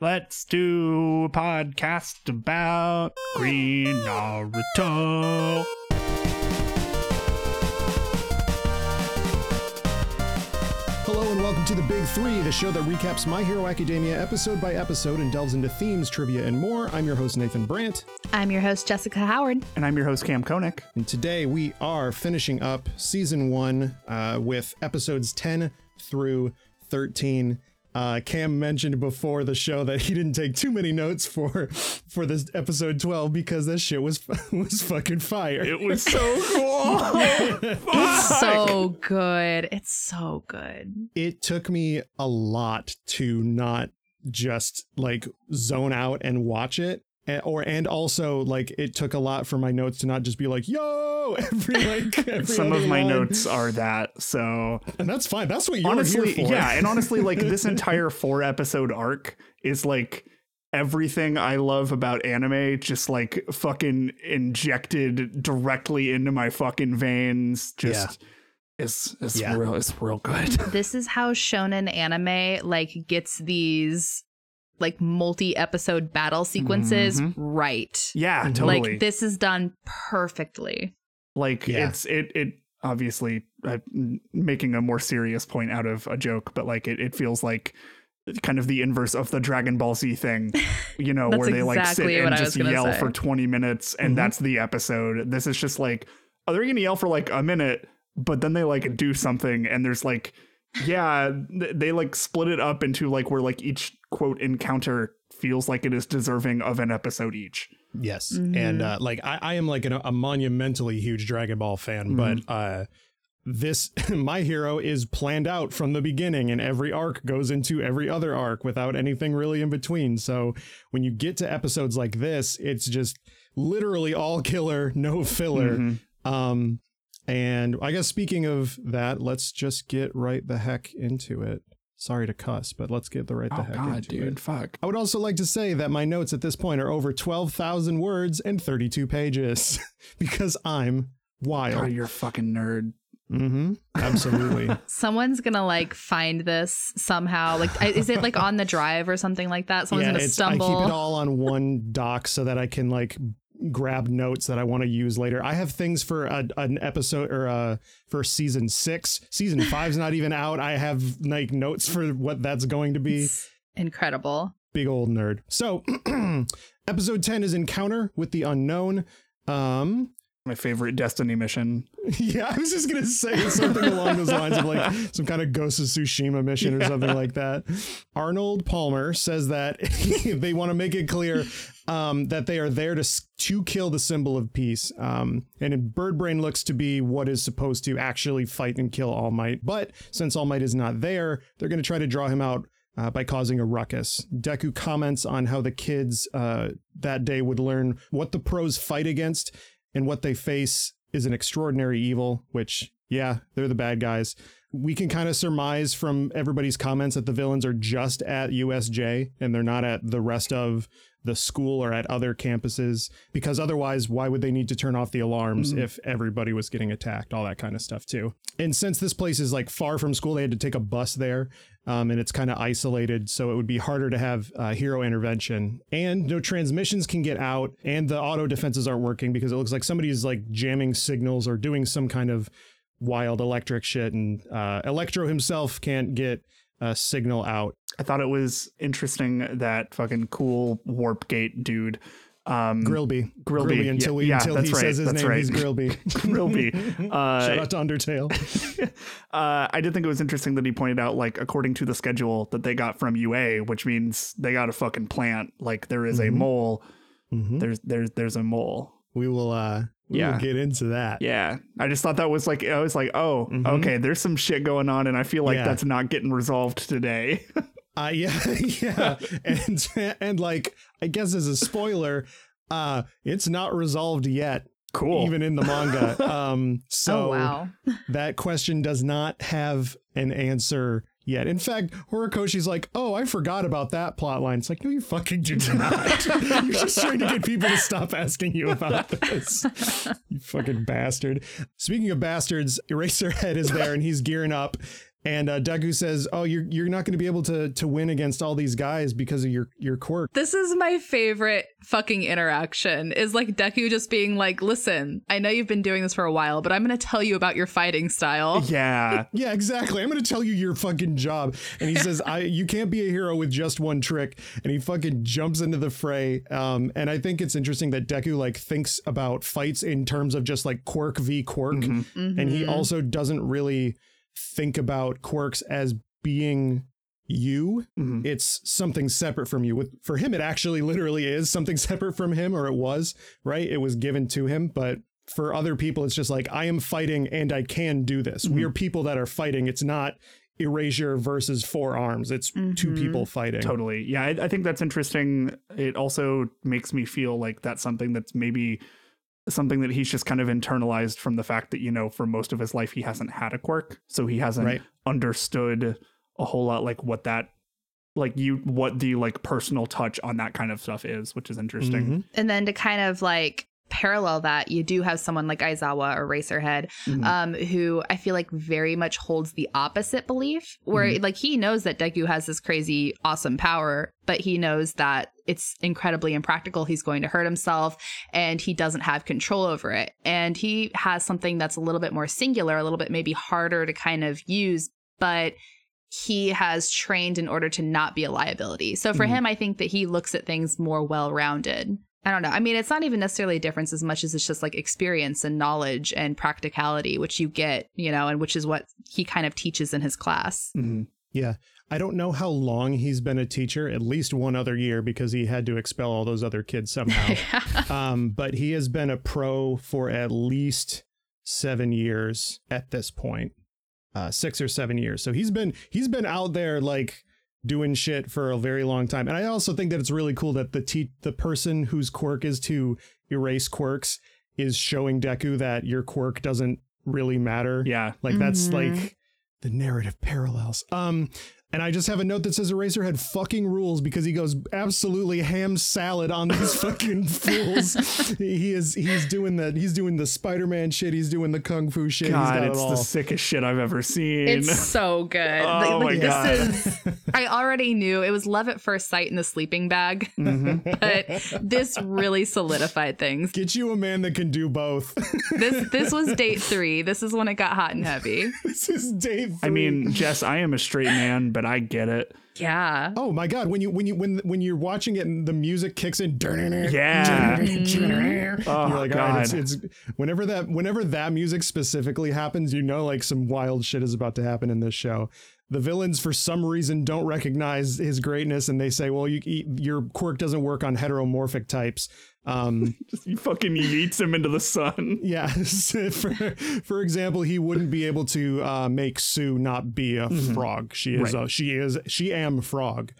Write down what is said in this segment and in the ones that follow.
Let's do a podcast about Green Naruto. Hello and welcome to the Big Three, the show that recaps My Hero Academia episode by episode and delves into themes, trivia, and more. I'm your host, Nathan Brandt, I'm your host, Jessica Howard. And I'm your host, Kam Koenig. and today we are finishing up season one uh, with episodes 10 through 13. Uh, Kam mentioned before the show that he didn't take too many notes for for this episode 12 because this shit was was fucking fire. It was so cool. It's so good. It's so good. it took me a lot to not just like zone out and watch it and, or and also like it took a lot for my notes to not just be like yo every like every Some of my line. notes are that. So and that's fine that's what you're honestly, here for yeah. And honestly, like this entire four episode arc is like everything I love about anime just like fucking injected directly into my fucking veins. Just is is Yeah. real is real good. This is how shonen anime like gets these like multi-episode battle sequences Mhm. right. Yeah, totally. Like this is done perfectly. like Yeah. it's it it obviously uh, making a more serious point out of a joke but like it, it feels like kind of the inverse of the dragon ball z thing you know where they like sit and just yell say. for 20 minutes and Mhm. that's the episode this is just like oh they're gonna yell for like a minute but then they like do something and there's like yeah they like split it up into like where like each quote encounter feels like it is deserving of an episode each yes Mhm. and uh like i, I am like an, a monumentally huge dragon ball fan but uh this my hero is planned out from the beginning and every arc goes into every other arc without anything really in between so when you get to episodes like this it's just literally all killer no filler Mhm. Um, and I guess speaking of that, let's just get right the heck into it. Sorry to cuss, but let's get the right the oh heck god into dude it. fuck I would also like to say that my notes at this point are over 12,000 words and 32 pages because I'm God, wild. you're a fucking nerd Mm-hmm. Absolutely. Someone's gonna like find this somehow. Like, is it like on the drive or something like that? Someone's yeah, gonna it's, I stumble. keep it all on one doc so that I can like grab notes that I want to use later. I have things for a, an episode or uh for season six. Season five's not even out. I have like notes for what that's going to be. It's incredible. Big old nerd. So episode 10 is Encounter with the Unknown. Um my favorite Destiny mission. yeah, I was just gonna say something along those lines of like some kind of Ghost of Tsushima mission or something like that. Arnold Palmer says that they want to make it clear um, that they are there to to kill the symbol of peace. Um, and Bird Brain looks to be what is supposed to actually fight and kill All Might. But since All Might is not there, they're going to try to draw him out uh, by causing a ruckus. Deku comments on how the kids uh, that day would learn what the pros fight against and what they face is an extraordinary evil, which, yeah, they're the bad guys. We can kind of surmise from everybody's comments that the villains are just at USJ and they're not at the rest of the school or at other campuses because otherwise why would they need to turn off the alarms Mhm. if everybody was getting attacked? All that kind of stuff too. And since this place is like far from school they had to take a bus there um, and it's kind of isolated so it would be harder to have uh, hero intervention. And no transmissions can get out and the auto defenses aren't working because it looks like somebody's like jamming signals or doing some kind of wild electric shit and uh, electro himself can't get a signal out I thought it was interesting that fucking cool warp gate dude. Um, Grilby. Grilby, until yeah, we yeah, until that's he right, says his that's name, right. he's Grilby. Grilby. Uh, Shout out to Undertale. uh, I did think it was interesting that he pointed out, like, according to the schedule that they got from UA, which means they got a fucking plant. Like, there is a Mhm. mole. Mhm. There's there's there's a mole. We will uh we Yeah. will get into that. Yeah, I just thought that was like I was like, oh, Mhm. okay, there's some shit going on, and I feel like Yeah. that's not getting resolved today. Uh yeah, yeah. and and like I guess as a spoiler, uh it's not resolved yet cool. even in the manga. um so oh wow. that question does not have an answer yet. In fact, Horikoshi's like, "Oh, I forgot about that plot line." It's like, "No, you fucking did not. You're just trying to get people to stop asking you about this." you fucking bastard. Speaking of bastards, Eraserhead is there and he's gearing up. And uh, Deku says, "Oh, you're you're not going to be able to to win against all these guys because of your your quirk." This is my favorite fucking interaction. Is like Deku just being like, "Listen, I know you've been doing this for a while, but I'm going to tell you about your fighting style." Yeah. Yeah, exactly. I'm going to tell you your fucking job. And he says, "I you can't be a hero with just one trick." And he fucking jumps into the fray. Um, and I think it's interesting that Deku like thinks about fights in terms of just like quirk v quirk, Mhm. and he Mhm. also doesn't really think about quirks as being you Mhm. it's something separate from you. With for him, it actually literally is something separate from him, or it was right. It was given to him, but for other people, it's just like I am fighting and I can do this. We are people that are fighting. It's not erasure versus four arms. It's two Mhm. people fighting. Totally. Yeah, I, I think that's interesting. It also makes me feel like that's something that's maybe something that he's just kind of internalized from the fact that, you know, for most of his life, he hasn't had a quirk. So he hasn't Right. understood a whole lot like what that, like you, what the like personal touch on that kind of stuff is, which is interesting. Mhm. And then to kind of like parallel that, you do have someone like Aizawa or Eraserhead, Mhm. um, who I feel like very much holds the opposite belief, where like he knows that Deku has this crazy, awesome power, but he knows that it's incredibly impractical. He's going to hurt himself and he doesn't have control over it. And he has something that's a little bit more singular, a little bit maybe harder to kind of use, but he has trained in order to not be a liability. So for Mhm. him, I think that he looks at things more well rounded. I don't know. I mean, it's not even necessarily a difference as much as it's just like experience and knowledge and practicality, which you get, you know, and which is what he kind of teaches in his class. Mhm. Yeah. I don't know how long he's been a teacher, at least one other year because he had to expel all those other kids somehow. um, but he has been a pro for at least seven years at this point, uh, six or seven years. So he's been he's been out there like doing shit for a very long time. And I also think that it's really cool that the te- the person whose quirk is to erase quirks is showing Deku that your quirk doesn't really matter. Yeah. Like that's Mhm. like the narrative parallels. Um, and I just have a note that says Eraserhead fucking rules because he goes absolutely ham salad on these fucking fools. he is he's doing the he's doing the Spider Man shit. He's doing the kung fu shit. he's God, got it it's all. the sickest shit I've ever seen. It's so good. Oh like, my like, God. this is I already knew it was love at first sight in the sleeping bag, Mhm. but this really solidified things. Get you a man that can do both. This this was date 3. This is when it got hot and heavy. this is date. three. I mean, Jess, I am a straight man, but I get it. Yeah. Oh my god! When you when you when when you're watching it and the music kicks in, Yeah. Mm. Oh, you're like, all right, it's, God. it's whenever that whenever that music specifically happens, you know, like some wild shit is about to happen in this show. The villains, for some reason, don't recognize his greatness, and they say, "Well, you, your quirk doesn't work on heteromorphic types." Um, He fucking yeets him into the sun. yeah, for for example, he wouldn't be able to uh, make Sue not be a frog. She is Right. a she is she am frog.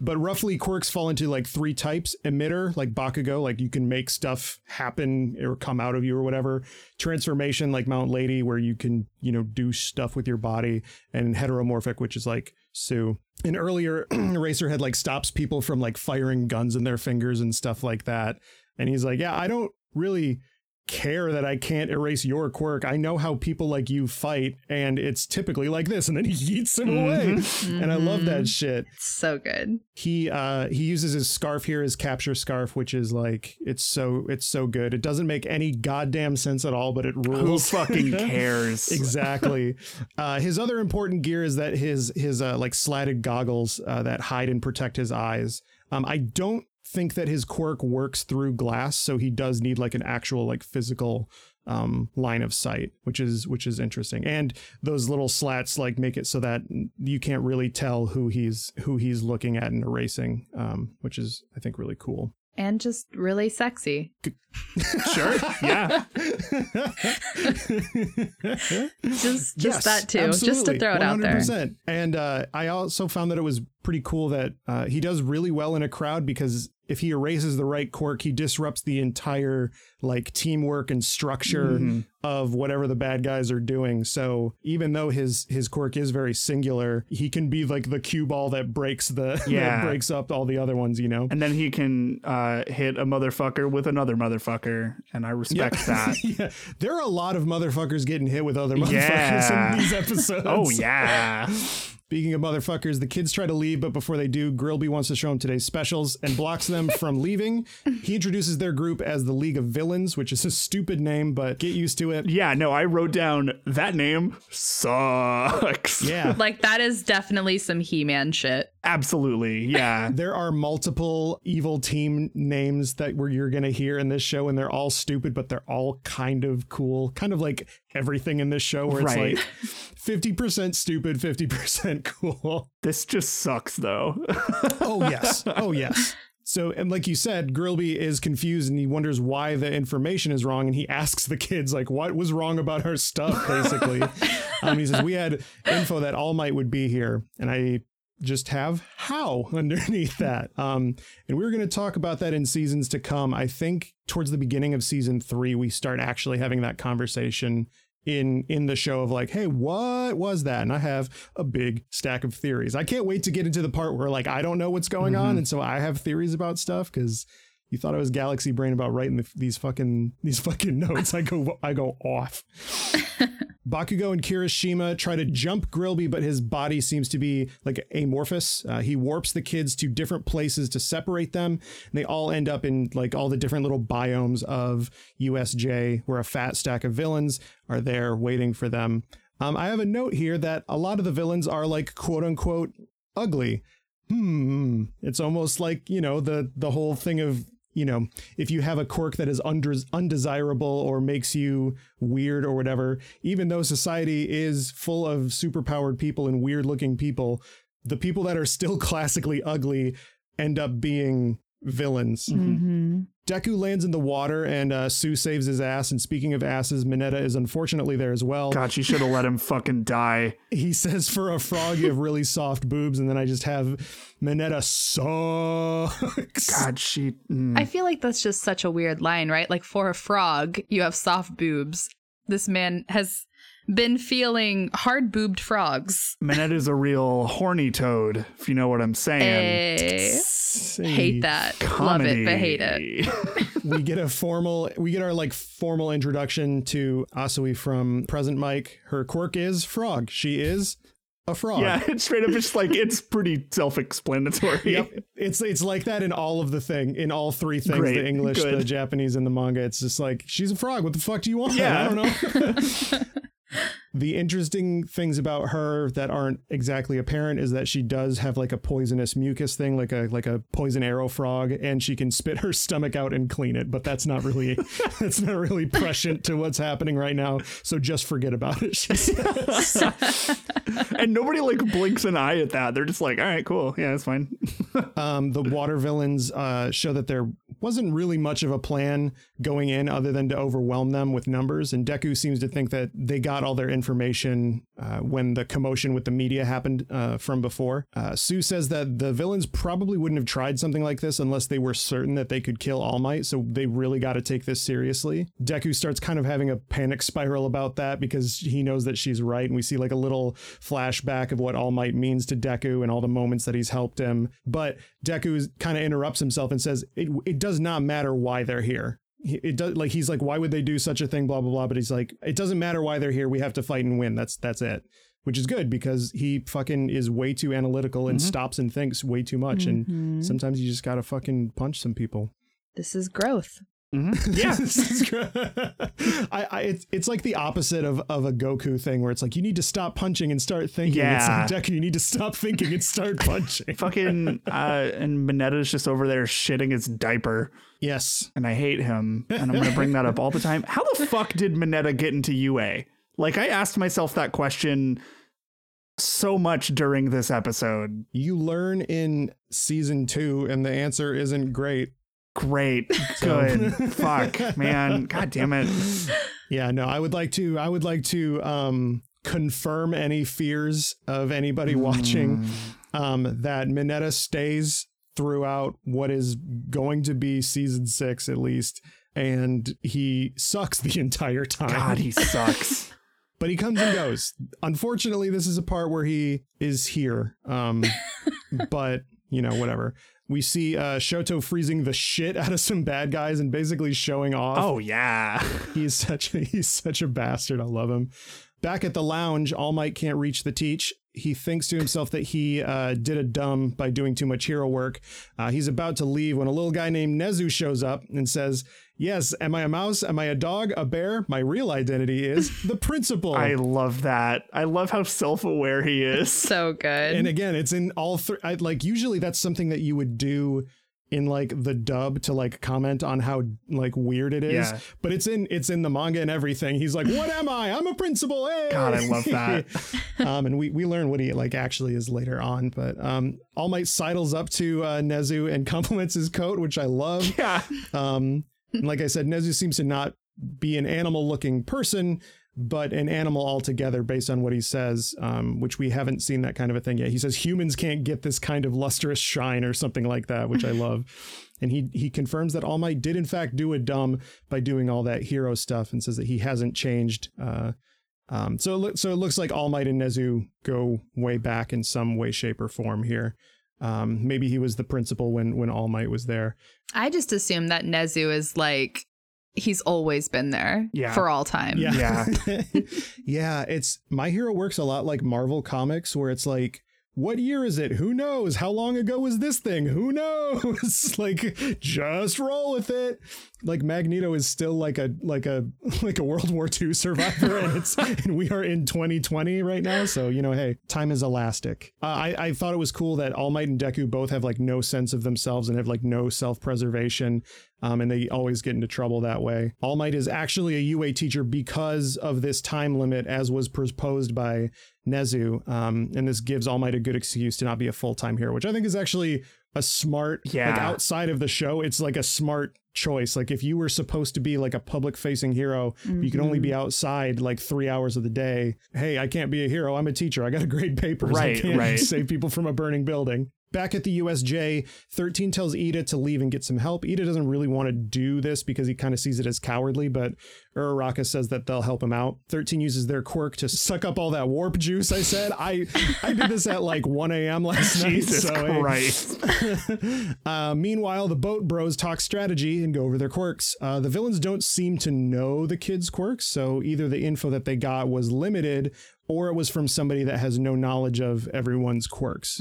but roughly, quirks fall into like three types: emitter, like Bakugo, like you can make stuff happen or come out of you or whatever. Transformation, like Mount Lady, where you can you know do stuff with your body, and heteromorphic, which is like Sue. And earlier, Eraserhead like stops people from like firing guns in their fingers and stuff like that. And he's like, yeah, I don't really care that I can't erase your quirk. I know how people like you fight, and it's typically like this. And then he yeets him away. And I love that shit. So good. He uh he uses his scarf here, his capture scarf, which is like it's so it's so good. It doesn't make any goddamn sense at all, but it rules. Who fucking cares? exactly. Uh, his other important gear is that his his uh, like slatted goggles uh, that hide and protect his eyes. Um, I don't think that his quirk works through glass, so he does need like an actual like physical um, line of sight, which is which is interesting. And those little slats like make it so that you can't really tell who he's who he's looking at and erasing, um, which is I think really cool. And just really sexy. Sure. Yeah. Just just Yes, that too. Just to absolutely, throw it out there. 100%. And uh, I also found that it was pretty cool that uh, he does really well in a crowd because if he erases the right quirk, he disrupts the entire like teamwork and structure Mm-hmm. Of whatever the bad guys are doing. So even though his his quirk is very singular, he can be like the cue ball that breaks the Yeah. that breaks up all the other ones. You know. And then he can uh, hit a motherfucker with another motherfucker, and I respect that. yeah, there are a lot of motherfuckers getting hit with other motherfuckers Yeah. in these episodes. Oh yeah, Speaking of motherfuckers, the kids try to leave, but before they do, Grilby wants to show them today's specials and blocks them from leaving. He introduces their group as the League of Villains, which is a stupid name, but get used to it. Yeah. No, I wrote down that name sucks. Yeah. Like that is definitely some He-Man shit. absolutely. Yeah, There are multiple evil team names that we're, you're going to hear in this show, and they're all stupid, but they're all kind of cool. Kind of like everything in this show, where it's Right. like 50% stupid, 50% cool. this just sucks though. Oh yes. Oh yes. So and like you said, Grilby is confused and he wonders why the information is wrong, and he asks the kids like, "What was wrong about our stuff?" Basically, um, he says we had info that All Might would be here, and I just have how underneath that. Um, and we are going to talk about that in seasons to come. I think towards the beginning of season three, we start actually having that conversation in in the show of like, hey, what was that? And I have a big stack of theories. I can't wait to get into the part where like I don't know what's going on, mm-hmm. and so I have theories about stuff because you thought I was galaxy brain about writing the, these fucking these fucking notes. I go I go off. Bakugo and Kirishima try to jump Grilby, but his body seems to be like amorphous. Uh, he warps the kids to different places to separate them, and they all end up in like all the different little biomes of USJ, where a fat stack of villains are there waiting for them. Um, I have a note here that a lot of the villains are like quote unquote ugly. Hmm. It's almost like you know the the whole thing of you know if you have a quirk that is under, undesirable or makes you weird or whatever, even though society is full of superpowered people and weird looking people, the people that are still classically ugly end up being villains. Mm-hmm. Deku lands in the water and uh, Sue saves his ass. And speaking of asses, Mineta is unfortunately there as well. God, she should have let him fucking die. He says, for a frog, you have really soft boobs. And then I just have Mineta sucks. God, she. mm. I feel like that's just such a weird line, right? Like for a frog, you have soft boobs. This man has been feeling hard boobed frogs. Mineta is a real horny toad, if you know what I'm saying. Eh, hate that. Love it, but hate it. it. we get a formal we get our like formal introduction to Asui from Present Mike. Her quirk is frog. She is a frog. yeah, it's straight up just like it's pretty self-explanatory. Yep. It's it's like that in all of the thing, in all three things, Great. the English, Good. the Japanese, and the manga. It's just like, she's a frog. What the fuck do you want? Yeah. I don't know. the interesting things about her that aren't exactly apparent is that she does have like a poisonous mucus thing, like a like a poison arrow frog, and she can spit her stomach out and clean it. But that's not really that's not really prescient to what's happening right now. So just forget about it. She says. and nobody like blinks an eye at that. They're just like, all right, cool. Yeah, that's fine. um, the water villains uh, show that there wasn't really much of a plan going in other than to overwhelm them with numbers. And Deku seems to think that they got all their information uh, when the commotion with the media happened uh, from before. Uh, Sue says that the villains probably wouldn't have tried something like this unless they were certain that they could kill All Might. So they really got to take this seriously. Deku starts kind of having a panic spiral about that because he knows that she's right. And we see like a little flashback of what All Might means to Deku and all the moments that he's helped him. But Deku kind of interrupts himself and says, it, it does not matter why they're here. It does like he's like, why would they do such a thing? Blah blah blah. But he's like, it doesn't matter why they're here. We have to fight and win. That's that's it. Which is good because he fucking is way too analytical and stops and thinks way too much. Mm-hmm. And sometimes you just gotta fucking punch some people. This is growth. Yeah. Is great. I, I it's it's like the opposite of, of a Goku thing where it's like you need to stop punching and start thinking. Yeah. It's like Deku, you need to stop thinking and start punching. Fucking uh and Mineta's just over there shitting his diaper. yes. And I hate him. And I'm gonna bring that up all the time. How the fuck did Mineta get into UA? Like I asked myself that question so much during this episode. You learn in season two, and the answer isn't great. Great. Good. Fuck, man. God damn it. Yeah, no, I would like to I would like to um confirm any fears of anybody watching um that Mineta stays throughout what is going to be season six at least, and he sucks the entire time. God, he sucks. but he comes and goes. Unfortunately, this is a part where he is here. Um, but you know, whatever. We see uh, Shoto freezing the shit out of some bad guys and basically showing off. oh yeah. He's such a, he's such a bastard. I love him. Back at the lounge, All Might can't reach the teach. He thinks to himself that he uh, did a dumb by doing too much hero work. Uh, he's about to leave when a little guy named Nezu shows up and says, "Yes, am I a mouse? Am I a dog? A bear? My real identity is the principal." I love that. I love how self-aware he is. So good. and again, it's in all three. Like usually, that's something that you would do in like the dub to like comment on how like weird it is Yeah. but it's in it's in the manga and everything he's like what am i i'm a principal hey! God, I love that. um and we we learn what he like actually is later on but um all might sidles up to uh nezu and compliments his coat which i love yeah. um, like I said, Nezu seems to not be an animal looking person, but an animal altogether based on what he says, um, which we haven't seen that kind of a thing yet. He says humans can't get this kind of lustrous shine or something like that, which I love. And he he confirms that All Might did in fact do a dumb by doing all that hero stuff, and says that he hasn't changed. Uh, um, so it loo- so it looks like All Might and Nezu go way back in some way, shape, or form here. Um, maybe he was the principal when when All Might was there. I just assume that Nezu is like he's always been there Yeah. for all time. Yeah. yeah, it's My Hero works a lot like Marvel Comics where it's like what year is it? Who knows? How long ago was this thing? Who knows? like just roll with it. Like Magneto is still like a like a like a World War II survivor and it's and we are in 2020 right now, so you know, hey, time is elastic. Uh, I I thought it was cool that All Might and Deku both have like no sense of themselves and have like no self-preservation um, and they always get into trouble that way. All Might is actually a UA teacher because of this time limit, as was proposed by Nezu, um, and this gives All Might a good excuse to not be a full time hero, which I think is actually a smart. Yeah. Like outside of the show, it's like a smart choice. Like if you were supposed to be like a public facing hero, you can only be outside like three hours of the day. Hey, I can't be a hero. I'm a teacher. I got to grade papers. Right, I can't right. save people from a burning building. Back at the USJ, 13 tells Iida to leave and get some help. Iida doesn't really want to do this because he kind of sees it as cowardly, but Uraraka says that they'll help him out. 13 uses their quirk to suck up all that warp juice, I said. I I did this at like 1 a.m. last night. Jesus so, hey. Christ. Uh, meanwhile, the boat bros talk strategy and go over their quirks. Uh, the villains don't seem to know the kids' quirks, so either the info that they got was limited or it was from somebody that has no knowledge of everyone's quirks.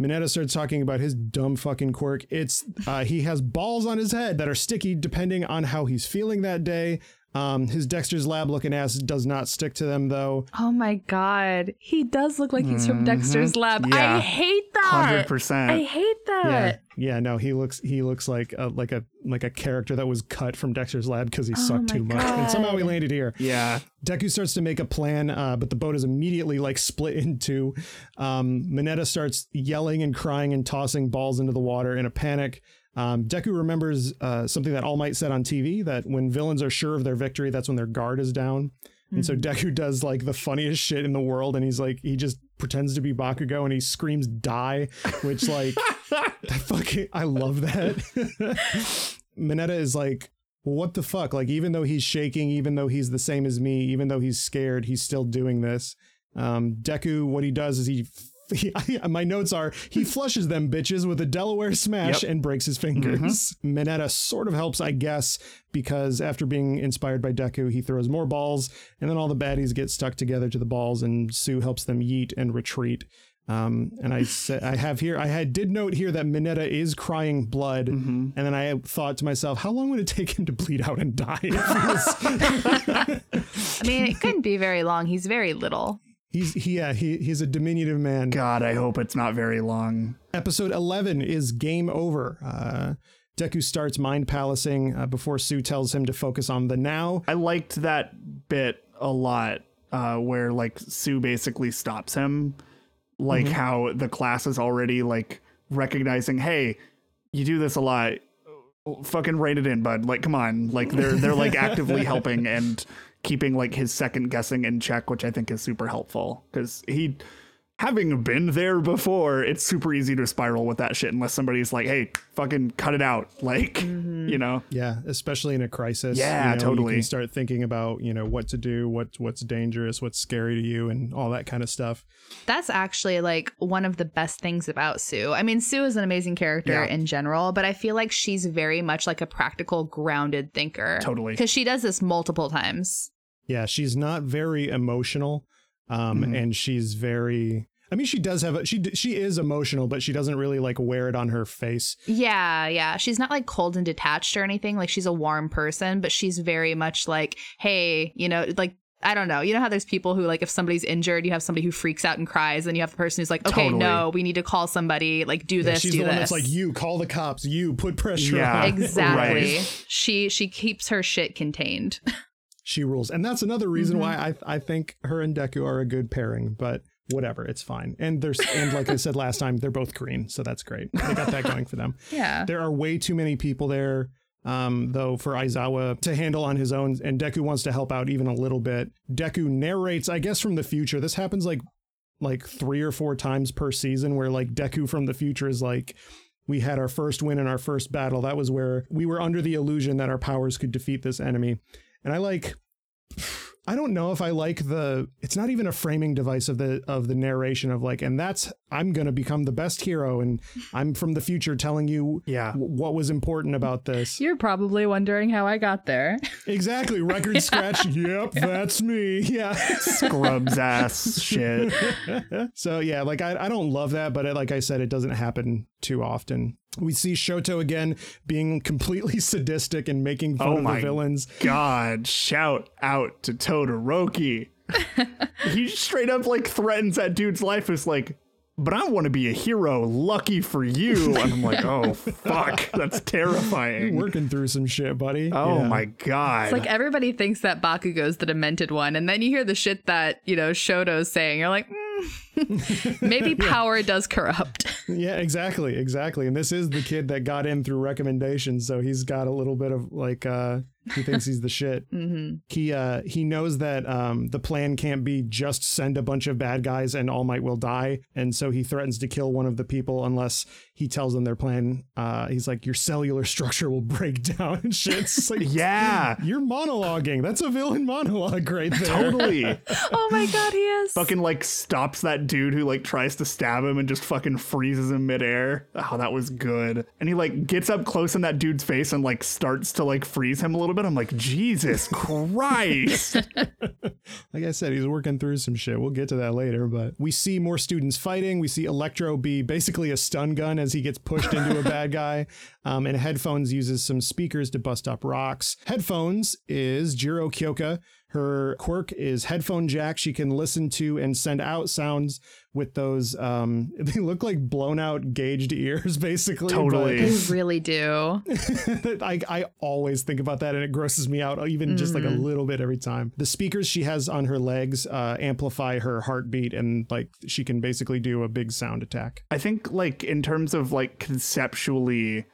Mineta starts talking about his dumb fucking quirk. It's uh, he has balls on his head that are sticky depending on how he's feeling that day. Um, his Dexter's Lab looking ass does not stick to them though. Oh my god. He does look like he's from Dexter's Lab. Mm-hmm. Yeah. I hate that. Hundred percent. I hate Yeah, that. yeah, yeah, no, he looks he looks like a, like a like a character that was cut from Dexter's Lab because he sucked my too much, and somehow he landed here. Yeah. Deku starts to make a plan, uh, but the boat is immediately like split in two. Um, Mineta starts yelling and crying and tossing balls into the water in a panic. Um, Deku remembers uh, something that All Might said on TV that when villains are sure of their victory, that's when their guard is down. And so Deku does like the funniest shit in the world, and he's like he just pretends to be Bakugo and he screams "die," which like I fucking I love that. Mineta is like, well, what the fuck? Like, even though he's shaking, even though he's the same as me, even though he's scared, he's still doing this. Um, Deku, what he does is he. He my notes are he flushes them bitches with a Delaware smash Yep. and breaks his fingers. Mineta sort of helps, I guess, because after being inspired by Deku, he throws more balls, and then all the baddies get stuck together to the balls, and Sue helps them yeet and retreat. Um, and I said, I have here, I had did note here that Mineta is crying blood, Mm-hmm. and then I thought to myself, how long would it take him to bleed out and die? if he was- I mean, it couldn't be very long. He's very little. He's he, yeah, he, he's a diminutive man. God, I hope it's not very long. Episode 11 is game over. Uh, Deku starts mind palacing uh, before Sue tells him to focus on the now. I liked that bit a lot, uh, where like Sue basically stops him, like how the class is already like recognizing, hey, you do this a lot. Fucking write it in, bud. Like, come on. Like they're they're like actively helping and keeping like his second guessing in check, which I think is super helpful because he having been there before, it's super easy to spiral with that shit unless somebody's like, "Hey, fucking cut it out." Like, mm-hmm. you know. Yeah, especially in a crisis. Yeah, you know, totally. You can start thinking about you know what to do, what what's dangerous, what's scary to you, and all that kind of stuff. That's actually like one of the best things about Sue. I mean, Sue is an amazing character Yeah. in general, but I feel like she's very much like a practical, grounded thinker. Totally. Because she does this multiple times. Yeah, she's not very emotional, um, Mhm. and she's very. I mean, she does have a, she she is emotional, but she doesn't really like wear it on her face. Yeah, yeah. She's not like cold and detached or anything. Like she's a warm person, but she's very much like, hey, you know, like I don't know. You know how there's people who like if somebody's injured, you have somebody who freaks out and cries, and you have the person who's like, okay, Totally. no, we need to call somebody. Like do Yeah, this, she's do the one this. that's like, you call the cops, you put pressure Yeah. on. exactly. Right. She she keeps her shit contained. she rules, and that's another reason Mhm. why I I think her and Deku are a good pairing. But whatever, it's fine. And there's and like I said last time, they're both green, so that's great. They got that going for them. yeah. There are way too many people there, um, though, for Aizawa to handle on his own, and Deku wants to help out even a little bit. Deku narrates, I guess, from the future. This happens like like three or four times per season, where like Deku from the future is like. We had our first win in our first battle. That was where we were under the illusion that our powers could defeat this enemy. And I like I don't know if I like the it's not even a framing device of the of the narration of like and that's I'm going to become the best hero and I'm from the future telling you Yeah. w- what was important about this. You're probably wondering how I got there. Exactly. Record scratch. Yep, that's me. Yeah. Scrubs ass shit. so yeah, like I, I don't love that, but it, like I said, it doesn't happen too often. We see Shoto again being completely sadistic and making fun Oh of my the villains. God, shout out to Todoroki. he straight up like threatens that dude's life. Is like, but I want to be a hero. Lucky for you. And I'm like, oh fuck, that's You're terrifying. working through some shit, buddy. Oh Yeah. my god. It's like everybody thinks that Bakugo's the demented one, and then you hear the shit that you know Shoto's saying. You're like, mm, maybe power does corrupt. Yeah, exactly, exactly. And this is the kid that got in through recommendations, so he's got a little bit of like uh he thinks he's the shit. hmm He uh he knows that um the plan can't be just send a bunch of bad guys and All Might will die, and so he threatens to kill one of the people unless he tells them their plan. Uh he's like your cellular structure will break down and shit. It's like yeah, You're monologuing. That's a villain monologue right there. totally. Oh my god, he is. fucking like stops that dude who like tries to stab him and just fucking freezes him midair. Oh, that was good. And he like gets up close in that dude's face and like starts to like freeze him a little bit. I'm like, Jesus Christ. Like I said, he's working through some shit. We'll get to that later, but we see more students fighting. We see Electro be basically a stun gun as he gets pushed into a bad guy. Um, and Headphones uses some speakers to bust up rocks. Headphones is Jiro Kyoka. Her quirk is headphone jack. She can listen to and send out sounds with those. Um, they look like blown out gauged ears, basically. Totally. They really do. I, I always think about that and it grosses me out even just like a little bit every time the speakers she has on her legs uh, amplify her heartbeat and like she can basically do a big sound attack I think like in terms of like conceptually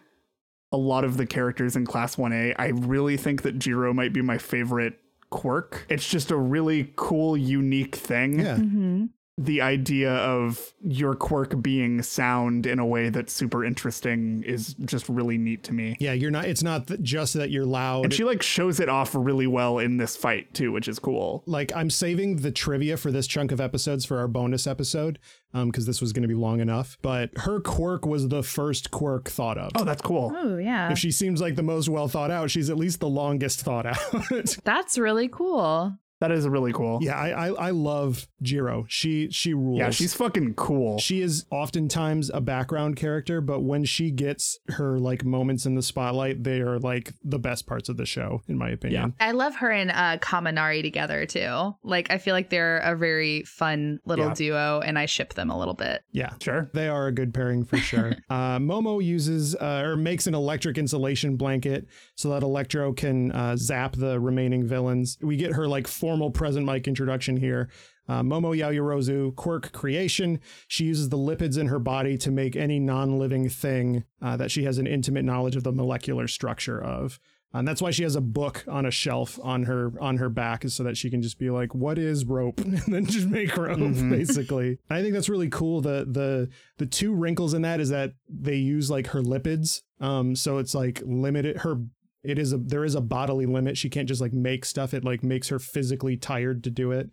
a lot of the characters in class 1A, I really think that Jiro might be my favorite quirk. It's just a really cool unique thing. yeah hmm the idea of your quirk being sound in a way that's super interesting is just really neat to me. yeah you're not it's not th- just that you're loud And she like shows it off really well in this fight too, which is cool. like i'm saving the trivia for this chunk of episodes for our bonus episode um because this was going to be long enough but her quirk was the first quirk thought of Oh, that's cool. Oh yeah, if she seems like the most well thought out she's at least the longest thought out that's really cool. That is really cool. Yeah, I, I I love Jiro. She she rules. Yeah, she's fucking cool. she is oftentimes a background character, but when she gets her like moments in the spotlight, they are like the best parts of the show, in my opinion. Yeah. I love her and uh, Kaminari together too. Like I feel like they're a very fun little Yeah. duo, and I ship them a little bit. Yeah. Sure. They are a good pairing for sure. uh, Momo uses uh, or makes an electric insulation blanket so that Electro can uh, zap the remaining villains. We get her like formal present mic introduction here. Uh, Momo Yaoyorozu, quirk creation. She uses the lipids in her body to make any non living thing uh, that she has an intimate knowledge of the molecular structure of. And that's why she has a book on a shelf on her on her back, is so that she can just be like, "What is rope?" and then just make rope, Mhm. basically. I think that's really cool. The the the two wrinkles in that is that they use like her lipids, um, so it's like limited her. It is a there is a bodily limit. She can't just like make stuff. It like makes her physically tired to do it.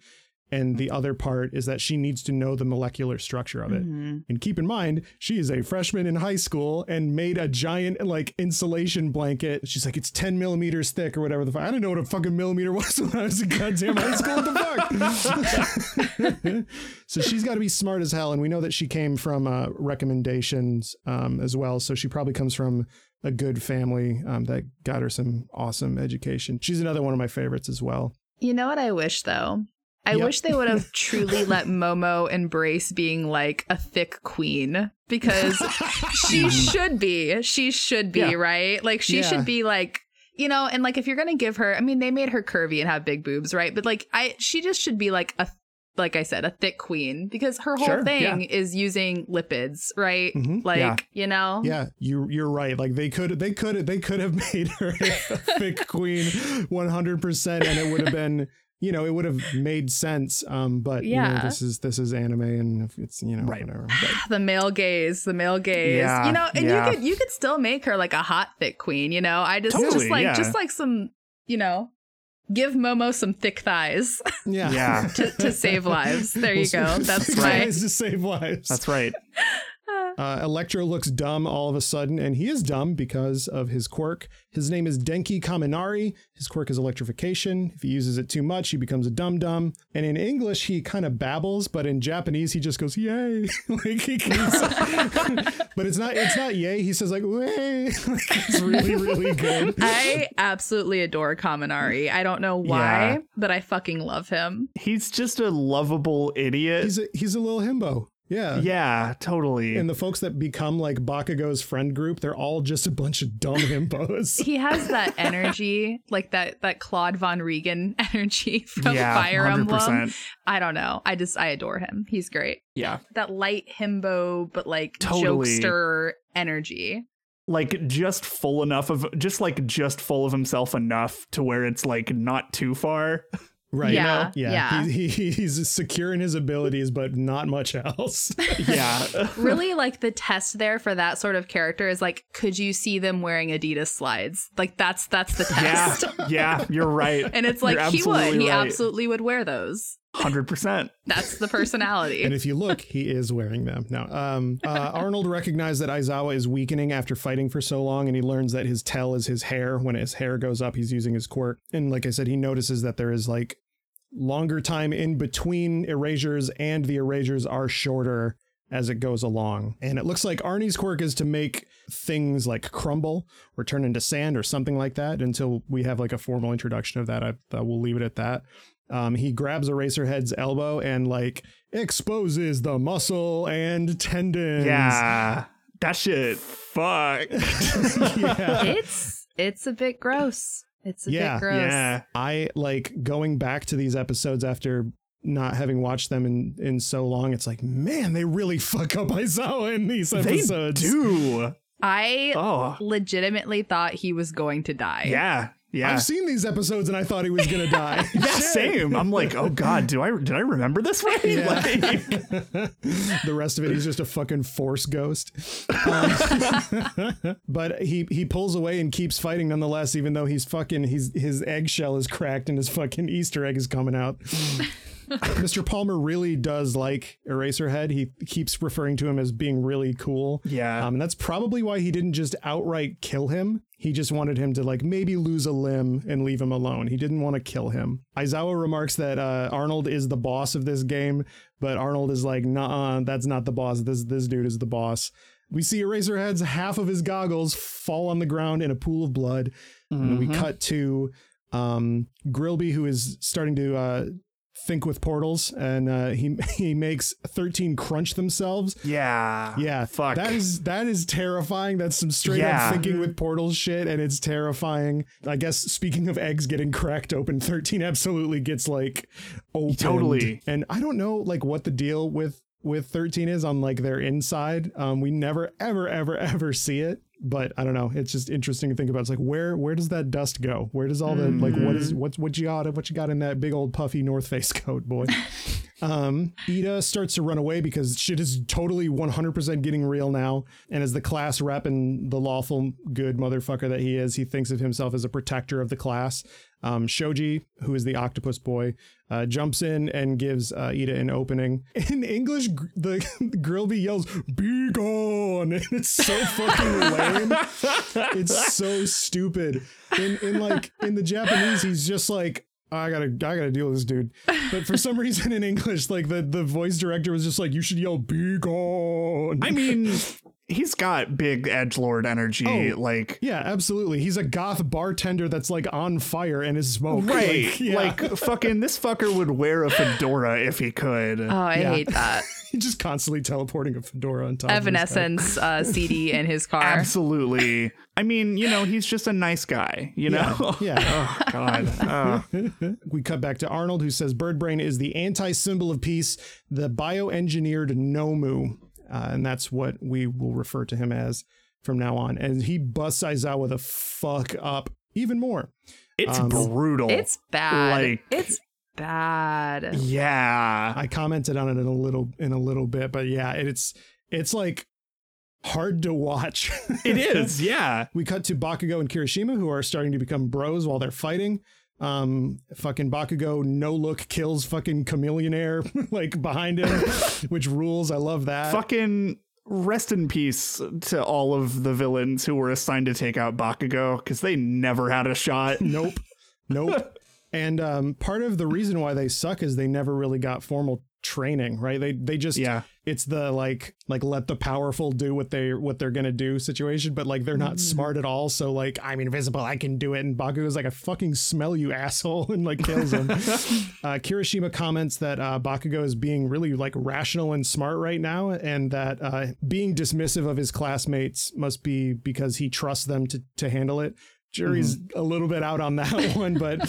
And the other part is that she needs to know the molecular structure of it. Mhm. And keep in mind, she is a freshman in high school and made a giant like insulation blanket. She's like, it's 10 millimeters thick or whatever the fuck. I didn't know what a fucking millimeter was when I was in goddamn high school. What the fuck? so she's got to be smart as hell. And we know that she came from uh, recommendations um, as well. So she probably comes from a good family um, that got her some awesome education. She's another one of my favorites as well. You know what I wish though? I Yep. wish they would have truly let Momo embrace being like a thick queen because she should be. She should be, Yeah. right? Like she Yeah. should be like you know, and like if you're gonna give her, I mean, they made her curvy and have big boobs, right? But like, I, she just should be like a, like I said, a thick queen because her whole Sure, thing is using lipids, right? Mhm. Like, Yeah. you know, Yeah, you you're right. Like they could they could they could have made her a thick queen 100% and it would have been, you know, it would have made sense. Um but you know, Yeah. this is this is anime and if it's, you know, Right. whatever. But the male gaze, the male gaze. Yeah, you know, and yeah. you could you could still make her like a hot thick queen, you know. I just just like yeah. just like some, you know, give Momo some thick thighs yeah. Yeah, to, to save lives. There you We'll go. That's thick my guys to save lives. that's right. Uh, Electro looks dumb all of a sudden, and he is dumb because of his quirk. His name is Denki Kaminari. His quirk is electrification. If he uses it too much, he becomes a dumb dumb. And in English, he kind of babbles, but in Japanese, he just goes yay. like he keeps, but it's not it's not yay. He says like way. like it's really really good. I absolutely adore Kaminari. I don't know why, Yeah. but I fucking love him. He's just a lovable idiot. He's a he's a little himbo. Yeah. yeah, totally. And the folks that become like Bakugo's friend group, they're all just a bunch of dumb himbos. He has that energy, like that that Claude Von Riegan energy from yeah, Fire Emblem. 100%. I don't know. I just I adore him. He's great. Yeah. That light himbo, but like Totally. jokester energy. Like just full enough of just like just full of himself enough to where it's like not too far. Right. Yeah, Yeah. yeah. He, he, he's secure in his abilities, but not much else. yeah. really like the test there for that sort of character is like could you see them wearing adidas slides like that's that's the test Yeah, Yeah. you're right. and it's like You're he would absolutely he right. absolutely would wear those 100%. that's the personality and if you look, he is wearing them. Now, um, uh, Arnold recognized that Aizawa is weakening after fighting for so long, and he learns that his tail is his hair. When his hair goes up, he's using his quirk. And like I said, he notices that there is like longer time in between erasures, and the erasures are shorter as it goes along. And it looks like Arnie's quirk is to make things like crumble or turn into sand or something like that until we have like a formal introduction of that. I, I will leave it at that. Um, he grabs Eraserhead's elbow and like exposes the muscle and tendons. Yeah. That shit fuck. yeah. it's it's a bit gross it's a Yeah, bit gross yeah. I like going back to these episodes after not having watched them in in so long. It's like, man, they really fuck up Aizawa in these episodes. They episodes. do. i Oh. legitimately thought he was going to die Yeah. Yeah. I've seen these episodes and I thought he was gonna die. yeah, same. I'm like, oh god, do I did I remember this right? Yeah. Like, the rest of it, he's just a fucking force ghost. Um, but he he pulls away and keeps fighting nonetheless, even though he's fucking he's his eggshell is cracked and his fucking Easter egg is coming out. Mr. Palmer really does like Eraserhead. He keeps referring to him as being really cool. yeah. Um, and that's probably why he didn't just outright kill him. He just wanted him to like maybe lose a limb and leave him alone. He didn't want to kill him. Aizawa remarks that uh, Arnold is the boss of this game, but Arnold is like, nah, that's not the boss. This this dude is the boss. We see Eraserhead's half of his goggles fall on the ground in a pool of blood. And we cut to um, Grilby, who is starting to uh, think with portals, and uh, he he makes 13 crunch themselves. yeah. Yeah, Fuck. That is that is terrifying. That's some straight Yeah. up thinking with portals shit, and it's terrifying. I guess speaking of eggs getting cracked open, 13 absolutely gets like opened. Totally. And I don't know like what the deal with with 13 is on like their inside. Um, we never ever ever ever see it. But I don't know. It's just interesting to think about. It's like where where does that dust go? Where does all the like what is Mm-hmm. what's what you got what you got in that big old puffy North Face coat, boy? um, Iida starts to run away because shit is totally 100% getting real now. And as the class rep and the lawful good motherfucker that he is, he thinks of himself as a protector of the class. Um, Shoji, who is the octopus boy, uh, jumps in and gives uh, Iida an opening. In English, gr- the Grilby yells, Be gone! And it's so fucking lame. It's so stupid. In, in like, in the Japanese, he's just like, I gotta, I gotta deal with this dude. But for some reason in English, like the, the voice director was just like, you should yell, Be gone! I mean, he's got big edge lord energy. Oh. like, yeah, absolutely. He's a goth bartender that's like on fire and is smoke. right? Like, yeah. Like, fucking, this fucker would wear a fedora if he could. Oh, I Yeah. hate that. He's just constantly teleporting a fedora on top. of his head. Evanescence uh, CD in his car. Absolutely. I mean, you know, he's just a nice guy. You know. Yeah. oh God. Oh. we cut back to Arnold, who says Birdbrain is the anti symbol of peace, the bioengineered Nomu. Uh, and that's what we will refer to him as from now on. And he busts Aizawa the fuck up even more. It's Um, brutal. It's bad. Like- it's bad. yeah. I commented on it in a little in a little bit, but yeah, it's it's like hard to watch. It is. Yeah. we cut to Bakugo and Kirishima, who are starting to become bros while they're fighting. Um, fucking Bakugo no look kills fucking chameleonaire like behind him, which rules. I love that. Fucking rest in peace to all of the villains who were assigned to take out Bakugo because they never had a shot. Nope. Nope. and um, part of the reason why they suck is they never really got formal training, right? They they just Yeah. It's the like like let the powerful do what they what they're gonna do situation, but like they're not smart at all. So like I'm invisible, I can do it. And Baku is like I fucking smell you, asshole, and like kills him. uh, Kirishima comments that uh, Bakugo is being really like rational and smart right now, and that uh, being dismissive of his classmates must be because he trusts them to to handle it. Jury's a little bit out on that one, but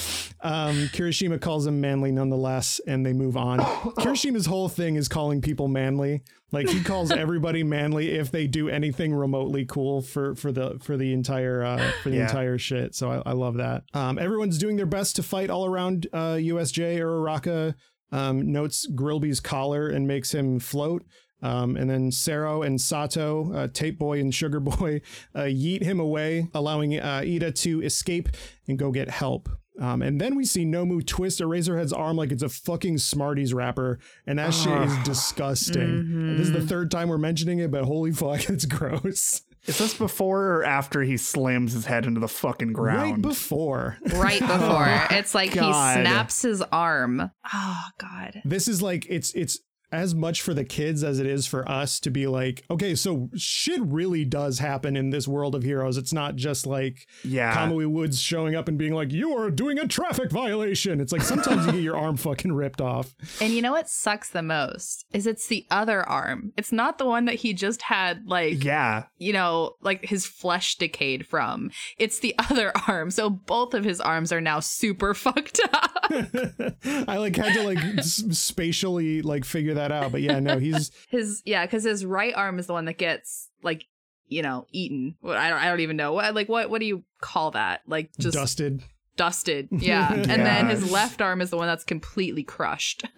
um, Kirishima calls him manly nonetheless, and they move on. Kirishima's whole thing is calling people manly. Like he calls everybody manly if they do anything remotely cool for for the for the entire uh, for the Yeah. entire shit. So I, I love that. Um, everyone's doing their best to fight all around uh, USJ. Uraraka um, notes Grilby's collar and makes him float. Um, and then Sero and Sato, uh, Tape Boy and Sugar Boy, uh, yeet him away, allowing uh, Iida to escape and go get help. Um, and then we see Nomu twist Eraserhead's arm like it's a fucking Smarties wrapper, and that shit is disgusting. This is the third time we're mentioning it, but holy fuck, it's gross. Is this before or after he slams his head into the fucking ground? Right before. Right before. it's like God. he snaps his arm. Oh, God. this is like it's it's as much for the kids as it is for us to be like, okay, so shit really does happen in this world of heroes. It's not just like yeah. Kamui Woods showing up and being like, you are doing a traffic violation. It's like sometimes you get your arm fucking ripped off. And you know what sucks the most is it's the other arm. It's not the one that he just had like yeah. you know, like his flesh decayed from. It's the other arm. So both of his arms are now super fucked up. I like had to like s- spatially like figure that out. But yeah, no, he's His yeah, because his right arm is the one that gets like you know eaten. What I don't I don't even know what like what what do you call that? Like just dusted. dusted. Yeah, and Yeah. then his left arm is the one that's completely crushed.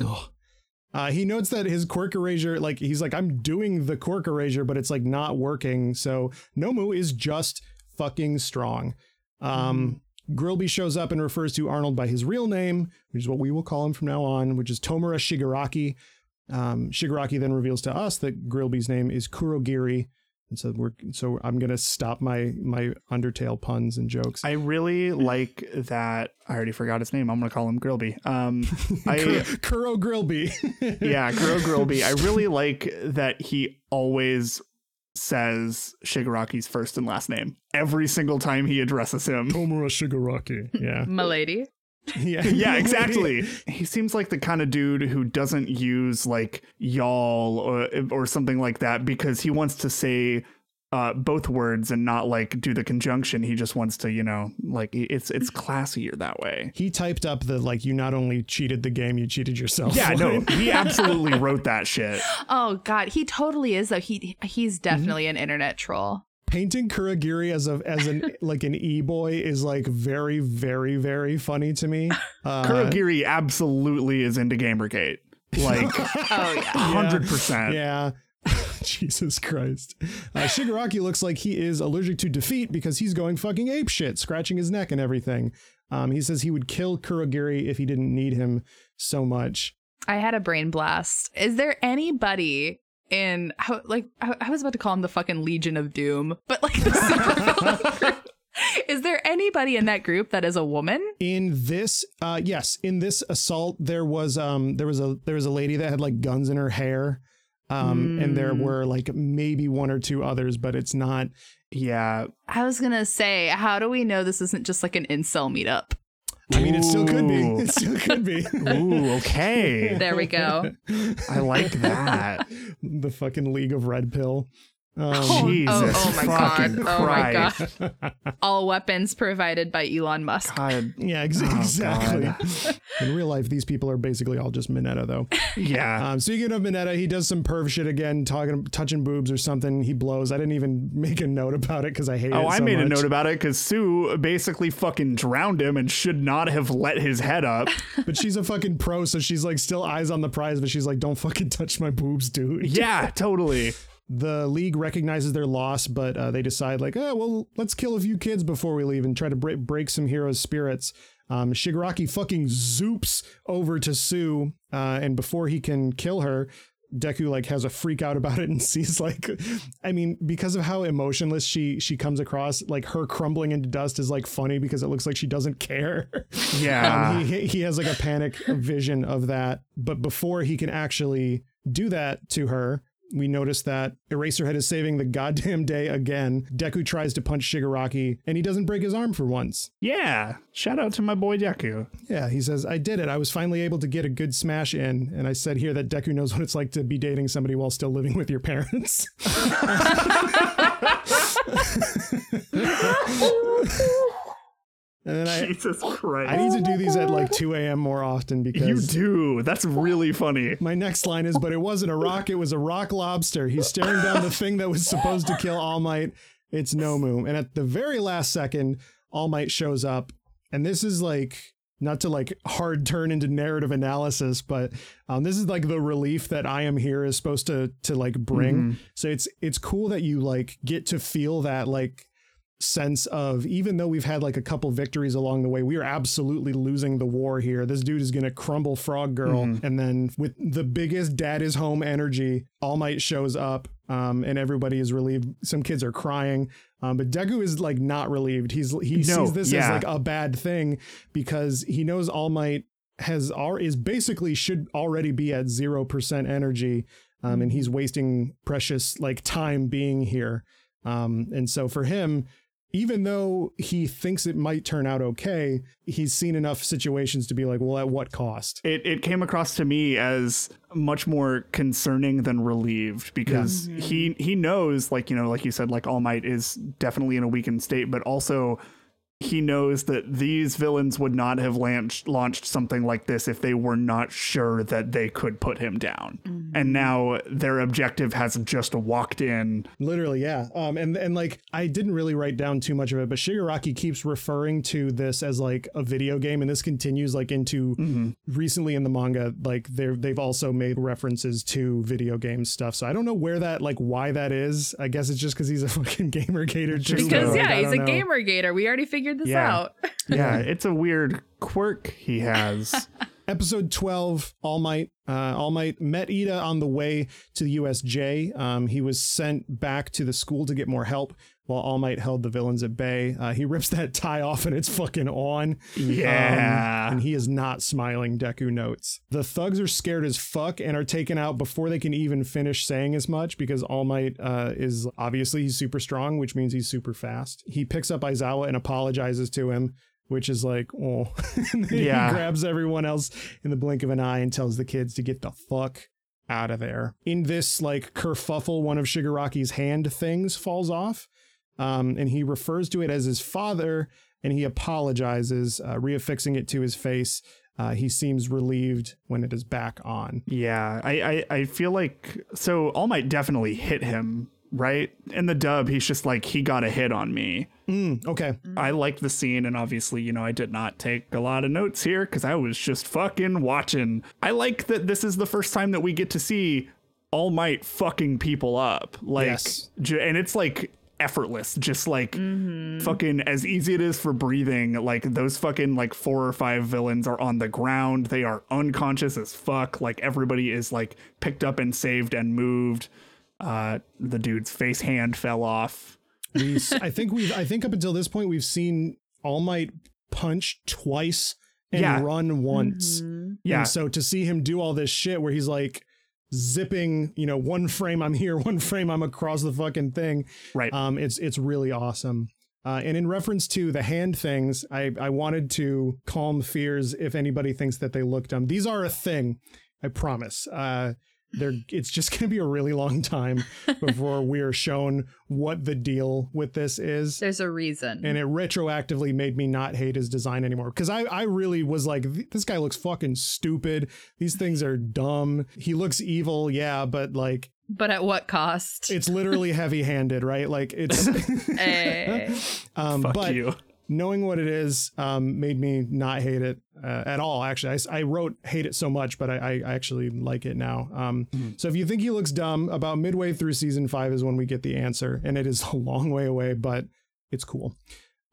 Uh, he notes that his quirk erasure, like he's like, I'm doing the quirk erasure, but it's like not working. So Nomu is just fucking strong. Um, Grilby shows up and refers to Arnold by his real name, which is what we will call him from now on, which is Tomura Shigaraki. Um, Shigaraki then reveals to us that Grilby's name is Kurogiri. And so we're so I'm gonna stop my my Undertale puns and jokes. I really like that. I already forgot his name. I'm gonna call him Grilby. Um, I Kuro Grilby. yeah, Kuro Grilby. I really like that he always says Shigaraki's first and last name every single time he addresses him. Tomura Shigaraki. Yeah. Milady. Yeah. yeah, exactly. He seems like the kind of dude who doesn't use like y'all or, or something like that because he wants to say uh, both words and not like do the conjunction. He just wants to, you know, like it's it's classier that way. He typed up the like you not only cheated the game, you cheated yourself. Yeah, no, line. he absolutely wrote that shit. Oh God, he totally is though. He he's definitely an internet troll. Painting Kurogiri as a as an like an e boy is like very very very funny to me. Uh, Kurogiri absolutely is into Gamergate. Like Oh hundred percent. Yeah. Jesus Christ. Uh, Shigaraki looks like he is allergic to defeat because he's going fucking ape shit, scratching his neck and everything. Um, he says he would kill Kurogiri if he didn't need him so much. I had a brain blast. Is there anybody in how like I, I was about to call him the fucking Legion of Doom, but like the supervillain group. Is there anybody in that group that is a woman? In this, uh, yes, in this assault, there was um, there was a there was a lady that had like guns in her hair, um, and there Mm. were like maybe one or two others, but it's not. Yeah. I was gonna say, how do we know this isn't just like an incel meetup? I mean, it still could be. It still could be. Ooh, okay. There we go. I like that. the fucking League of Red Pill. Um, Oh, Jesus oh, oh my god! fucking Oh my god! All weapons provided by Elon Musk. God. yeah, ex- Oh, exactly. God. In real life, these people are basically all just Mineta, though. Yeah. Um, speaking of Mineta, he does some perv shit again, talking, touching boobs or something. He blows. I didn't even make a note about it because I hate it. Oh, I so made a note about it because Tsu basically fucking drowned him and should not have let his head up. But she's a fucking pro, so she's like still eyes on the prize, but she's like, "Don't fucking touch my boobs, dude." yeah, totally. The league recognizes their loss, but uh, they decide like, "Oh, well, let's kill a few kids before we leave and try to break break some heroes' spirits." Um, Shigaraki fucking zoops over to Tsu, uh, and before he can kill her, Deku like has a freak out about it and sees like, I mean, because of how emotionless she she comes across, like her crumbling into dust is like funny because it looks like she doesn't care. Yeah. Um, he he has like a panic vision of that, but before he can actually do that to her, we notice that Eraserhead is saving the goddamn day again. Deku tries to punch Shigaraki, and he doesn't break his arm for once. yeah. Shout out to my boy Deku. Yeah, he says, I did it. I was finally able to get a good smash in. And I said here that Deku knows what it's like to be dating somebody while still living with your parents. and then I, Jesus Christ. I need to do these at like 2 a.m. more often because you do. That's really funny. My next line is, but it wasn't a rock, it was a rock lobster. He's staring down the thing that was supposed to kill All Might. It's Nomu. And at the very last second, All Might shows up. And this is like, not to like hard turn into narrative analysis, but um, this is like the relief that I am here is supposed to to like bring. So it's it's cool that you like get to feel that like sense of even though we've had like a couple victories along the way, we are absolutely losing the war here. This dude is gonna crumble Frog Girl, and then with the biggest dad is home energy, All Might shows up, um, and everybody is relieved. Some kids are crying, um, but Deku is like not relieved. He's he No, sees this as like a bad thing because he knows All Might has all is basically should already be at zero percent energy, um, and he's wasting precious like time being here. Um, and so for him, even though he thinks it might turn out okay, he's seen enough situations to be like, well, at what cost? It, it came across to me as much more concerning than relieved because he he knows like you know like you said like All Might is definitely in a weakened state but also he knows that these villains would not have launched launched something like this if they were not sure that they could put him down. And now their objective has just walked in. Literally, yeah. Um, and and like I didn't really write down too much of it, but Shigaraki keeps referring to this as like a video game, and this continues like into recently in the manga. Like they they've also made references to video game stuff. So I don't know where that like why that is. I guess it's just because he's a fucking gamer gator. too, Because but, like, yeah, he's a don't know. gamer gator. We already figured this Yeah. out. Yeah, it's a weird quirk he has. Episode 12, All Might. Uh, All Might met Iida on the way to the USJ. Um, he was sent back to the school to get more help while All Might held the villains at bay. Uh, he rips that tie off and it's fucking on. Yeah. Um, and he is not smiling, Deku notes. The thugs are scared as fuck and are taken out before they can even finish saying as much because All Might uh, is obviously he's super strong, which means he's super fast. He picks up Aizawa and apologizes to him, which is like, oh. and then Yeah. he grabs everyone else in the blink of an eye and tells the kids to get the fuck out of there. In this like kerfuffle, one of Shigaraki's hand things falls off. Um, and he refers to it as his father and he apologizes, uh, reaffixing it to his face. Uh, he seems relieved when it is back on. Yeah, I, I, I feel like so All Might definitely hit him right? In the dub, he's just like, he got a hit on me. Mm, okay. I like the scene, and obviously, you know, I did not take a lot of notes here because I was just fucking watching. I like that this is the first time that we get to see All Might fucking people up. Like, Yes. and it's like effortless, just like fucking as easy it is for breathing. Like, those fucking like four or five villains are on the ground, they are unconscious as fuck. Like, everybody is like picked up and saved and moved. Uh, the dude's face hand fell off. We, s- I think we've. I think up until this point, we've seen All Might punch twice and Yeah. run once. Yeah. And so to see him do all this shit where he's like zipping, you know, one frame I'm here, one frame I'm across the fucking thing. Right. Um, it's it's really awesome. Uh, and in reference to the hand things, I, I wanted to calm fears if anybody thinks that they look dumb. These are a thing, I promise. Uh, they're, it's just going to be a really long time before we are shown what the deal with this is There's a reason. and it retroactively made me not hate his design anymore because I, I really was like this guy looks fucking stupid these things are dumb he looks evil yeah but like but at what cost? it's literally heavy handed right like it's Eh. um Fuck but you. Knowing what it is um made me not hate it uh, at all. Actually I wrote hate it so much but I, I actually like it now. Um so if you think he looks dumb about midway through season five is when we get the answer and it is a long way away but it's cool.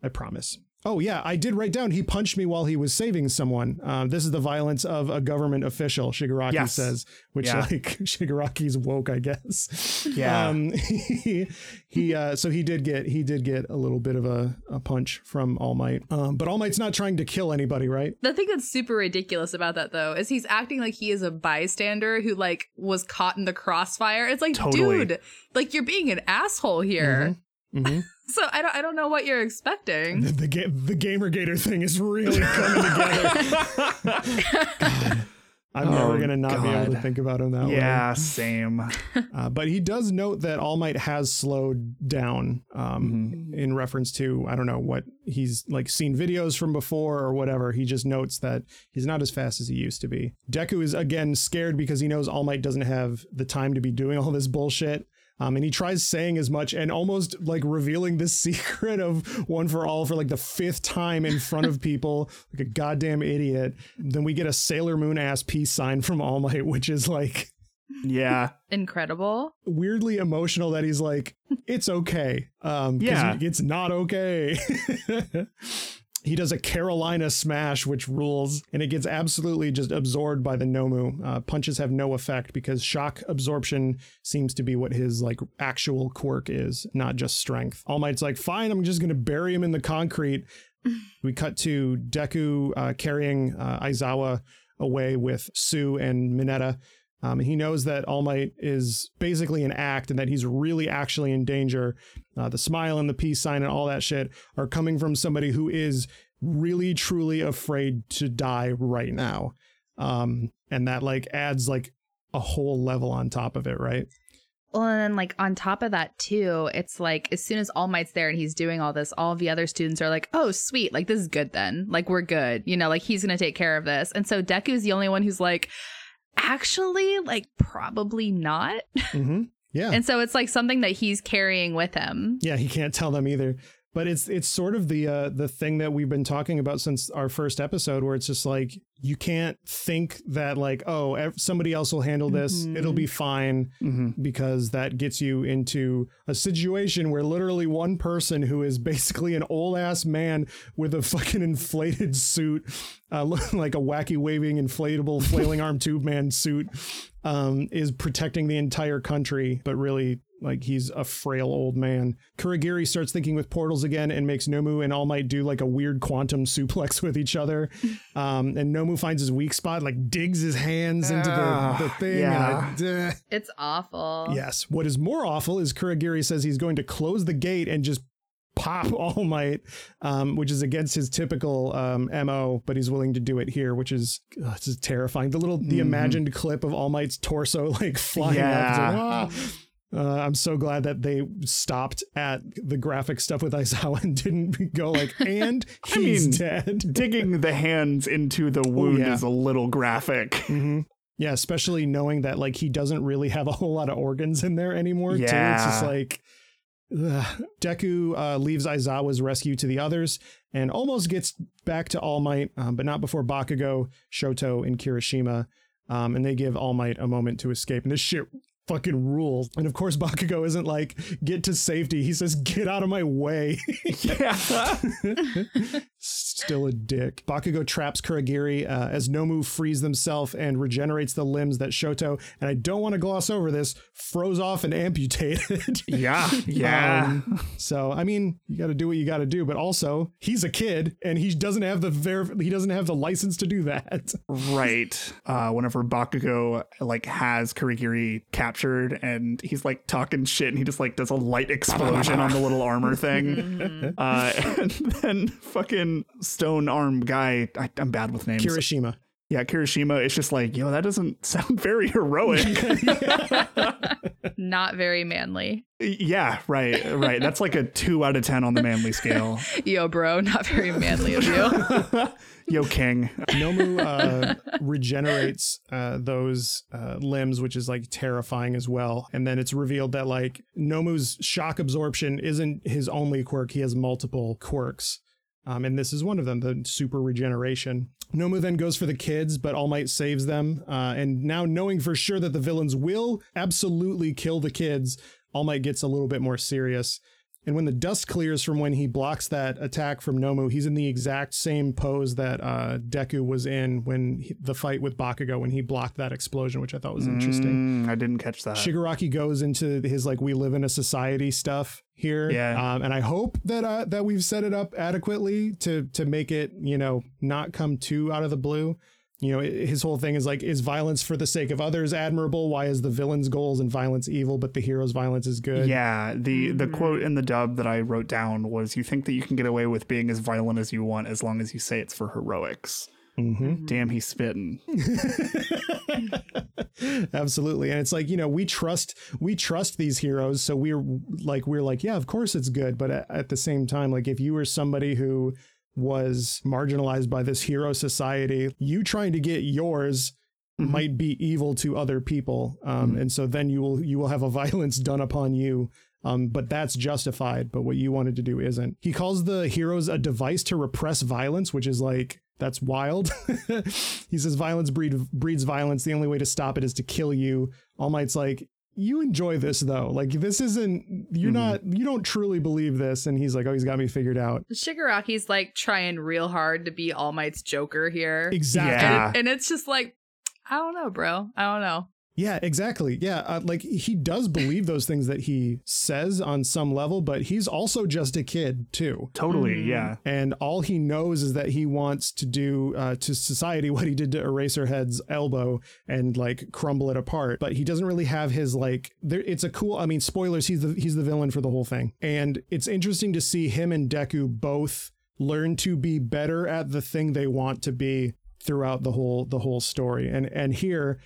I promise. Oh yeah, I did write down he punched me while he was saving someone. Um, this is the violence of a government official. Shigaraki Yes. says, which Yeah. like Shigaraki's woke, I guess. Yeah. Um, he he uh, so he did get he did get a little bit of a, a punch from All Might. Um, but All Might's not trying to kill anybody, right? The thing that's super ridiculous about that though is he's acting like he is a bystander who like was caught in the crossfire. It's like, Totally. dude, like you're being an asshole here. Mhm. So I don't I don't know what you're expecting. The the, ga- the Gamergator thing is really coming together. God. I'm never Oh, gonna not be able to think about him that way. yeah, same. Uh, but he does note that All Might has slowed down um, in reference to, I don't know, what he's like seen videos from before or whatever. He just notes that he's not as fast as he used to be. Deku is again scared because he knows All Might doesn't have the time to be doing all this bullshit. Um, and he tries saying as much and almost like revealing the secret of one for all for like the fifth time in front of people, like a goddamn idiot. Then we get a Sailor Moon ass peace sign from All Might, which is like Yeah. Incredible. weirdly emotional that he's like, it's okay. Um, 'cause Yeah. it's not okay. He does a Carolina smash, which rules, and it gets absolutely just absorbed by the Nomu. Uh, punches have no effect because shock absorption seems to be what his like actual quirk is, not just strength. All Might's like, fine, I'm just gonna bury him in the concrete. we cut to Deku uh, carrying uh, Aizawa away with Tsu and Mineta. Um, he knows that All Might is basically an act and that he's really actually in danger. Uh, the smile and the peace sign and all that shit are coming from somebody who is really truly afraid to die right now. Um, and that like adds like a whole level on top of it, right? Well, and then like on top of that too, it's like as soon as All Might's there and he's doing all this, all the other students are like, "Oh, sweet, like this is good then. Like we're good. You know, like he's gonna take care of this." And so Deku's the only one who's like, "Actually, like probably not." Mm-hmm. Yeah. And so it's like something that he's carrying with him. Yeah, he can't tell them either. But it's it's sort of the uh, the thing that we've been talking about since our first episode, where it's just like you can't think that like oh ev- somebody else will handle this, Mhm. it'll be fine, Mhm. because that gets you into a situation where literally one person who is basically an old ass man with a fucking inflated suit, uh, like a wacky waving inflatable flailing arm tube man suit, um, is protecting the entire country, but really like he's a frail old man. Kurogiri starts thinking with portals again and makes Nomu and All Might do like a weird quantum suplex with each other. Um, and Nomu finds his weak spot, like digs his hands into the, the Ah, thing. yeah. And I, It's awful. Yes. What is more awful is Kurogiri says he's going to close the gate and just pop All Might, um, which is against his typical um, MO, but he's willing to do it here, which is ugh, this is terrifying. The little the Mhm. imagined clip of All Might's torso like flying up. Uh, I'm so glad that they stopped at the graphic stuff with Aizawa and didn't go like, and I he's mean, dead. Digging the hands into the wound yeah. is a little graphic. hmm Yeah, especially knowing that like he doesn't really have a whole lot of organs in there anymore. Too. It's just like ugh. Deku uh, leaves Aizawa's rescue to the others and almost gets back to All Might, um, but not before Bakugo, Shoto, and Kirishima. Um, and they give All Might a moment to escape. And this shit fucking rules. And of course, Bakugo isn't like get to safety. He says, "Get out of my way." Yeah. Still a dick. Bakugo traps Kurogiri uh, as Nomu frees himself and regenerates the limbs that Shoto, and I don't want to gloss over this, froze off and amputated. yeah. Yeah. Um, so I mean, you got to do what you got to do, but also he's a kid and he doesn't have the ver- he doesn't have the license to do that. Right. Uh, whenever Bakugo like has Kurogiri captured and he's like talking shit and he just like does a light explosion on the little armor thing. Uh, and then fucking stone arm guy, I, I'm bad with names. Kirishima. yeah, Kirishima. It's just like, yo, that doesn't sound very heroic. Not very manly. yeah, right, right. That's like a two out of ten on the manly scale. Yo, bro, not very manly of you. Yo, King. Nomu uh, regenerates uh, those uh, limbs, which is like terrifying as well. And then it's revealed that like Nomu's shock absorption isn't his only quirk; he has multiple quirks. Um, and this is one of them, the super regeneration. Nomu then goes for the kids, but All Might saves them. Uh, and now, knowing for sure that the villains will absolutely kill the kids, All Might gets a little bit more serious. And when the dust clears from when he blocks that attack from Nomu, he's in the exact same pose that uh, Deku was in when he, the fight with Bakugo when he blocked that explosion, which I thought was interesting. Mm, I didn't catch that. Shigaraki goes into his like we live in a society stuff here, Yeah. um, and I hope that uh, that we've set it up adequately to to make it you know not come too out of the blue. You know, his whole thing is like, is violence for the sake of others admirable? Why is the villain's goals and violence evil, but the hero's violence is good? Yeah, the the Mm-hmm. quote in the dub that I wrote down was, "You think that you can get away with being as violent as you want as long as you say it's for heroics." Hmm Damn, he's spitting. Absolutely. And it's like, you know, we trust we trust these heroes, so we're like we're like, yeah, of course it's good, but at, at the same time like if you were somebody who was marginalized by this hero society, you trying to get yours Mhm. might be evil to other people. Um, and so then you will you will have a violence done upon you. Um, but that's justified, but what you wanted to do isn't. He calls the heroes a device to repress violence, which is like that's wild. he says violence breed, breeds violence. The only way to stop it is to kill you. All Might's like, you enjoy this though. Like this isn't you're Mhm. not you don't truly believe this. And he's like, oh, he's got me figured out. Shigaraki's like trying real hard to be All Might's Joker here. Exactly. Yeah. And it's just like, I don't know, bro. I don't know. Yeah, exactly. Yeah, uh, like he does believe those things that he says on some level, but he's also just a kid too. Totally, Mhm. yeah. And all he knows is that he wants to do uh, to society what he did to Eraserhead's elbow and like crumble it apart. But he doesn't really have his like. There, it's a cool. I mean, spoilers. He's the he's the villain for the whole thing, and it's interesting to see him and Deku both learn to be better at the thing they want to be throughout the whole the whole story. And and here,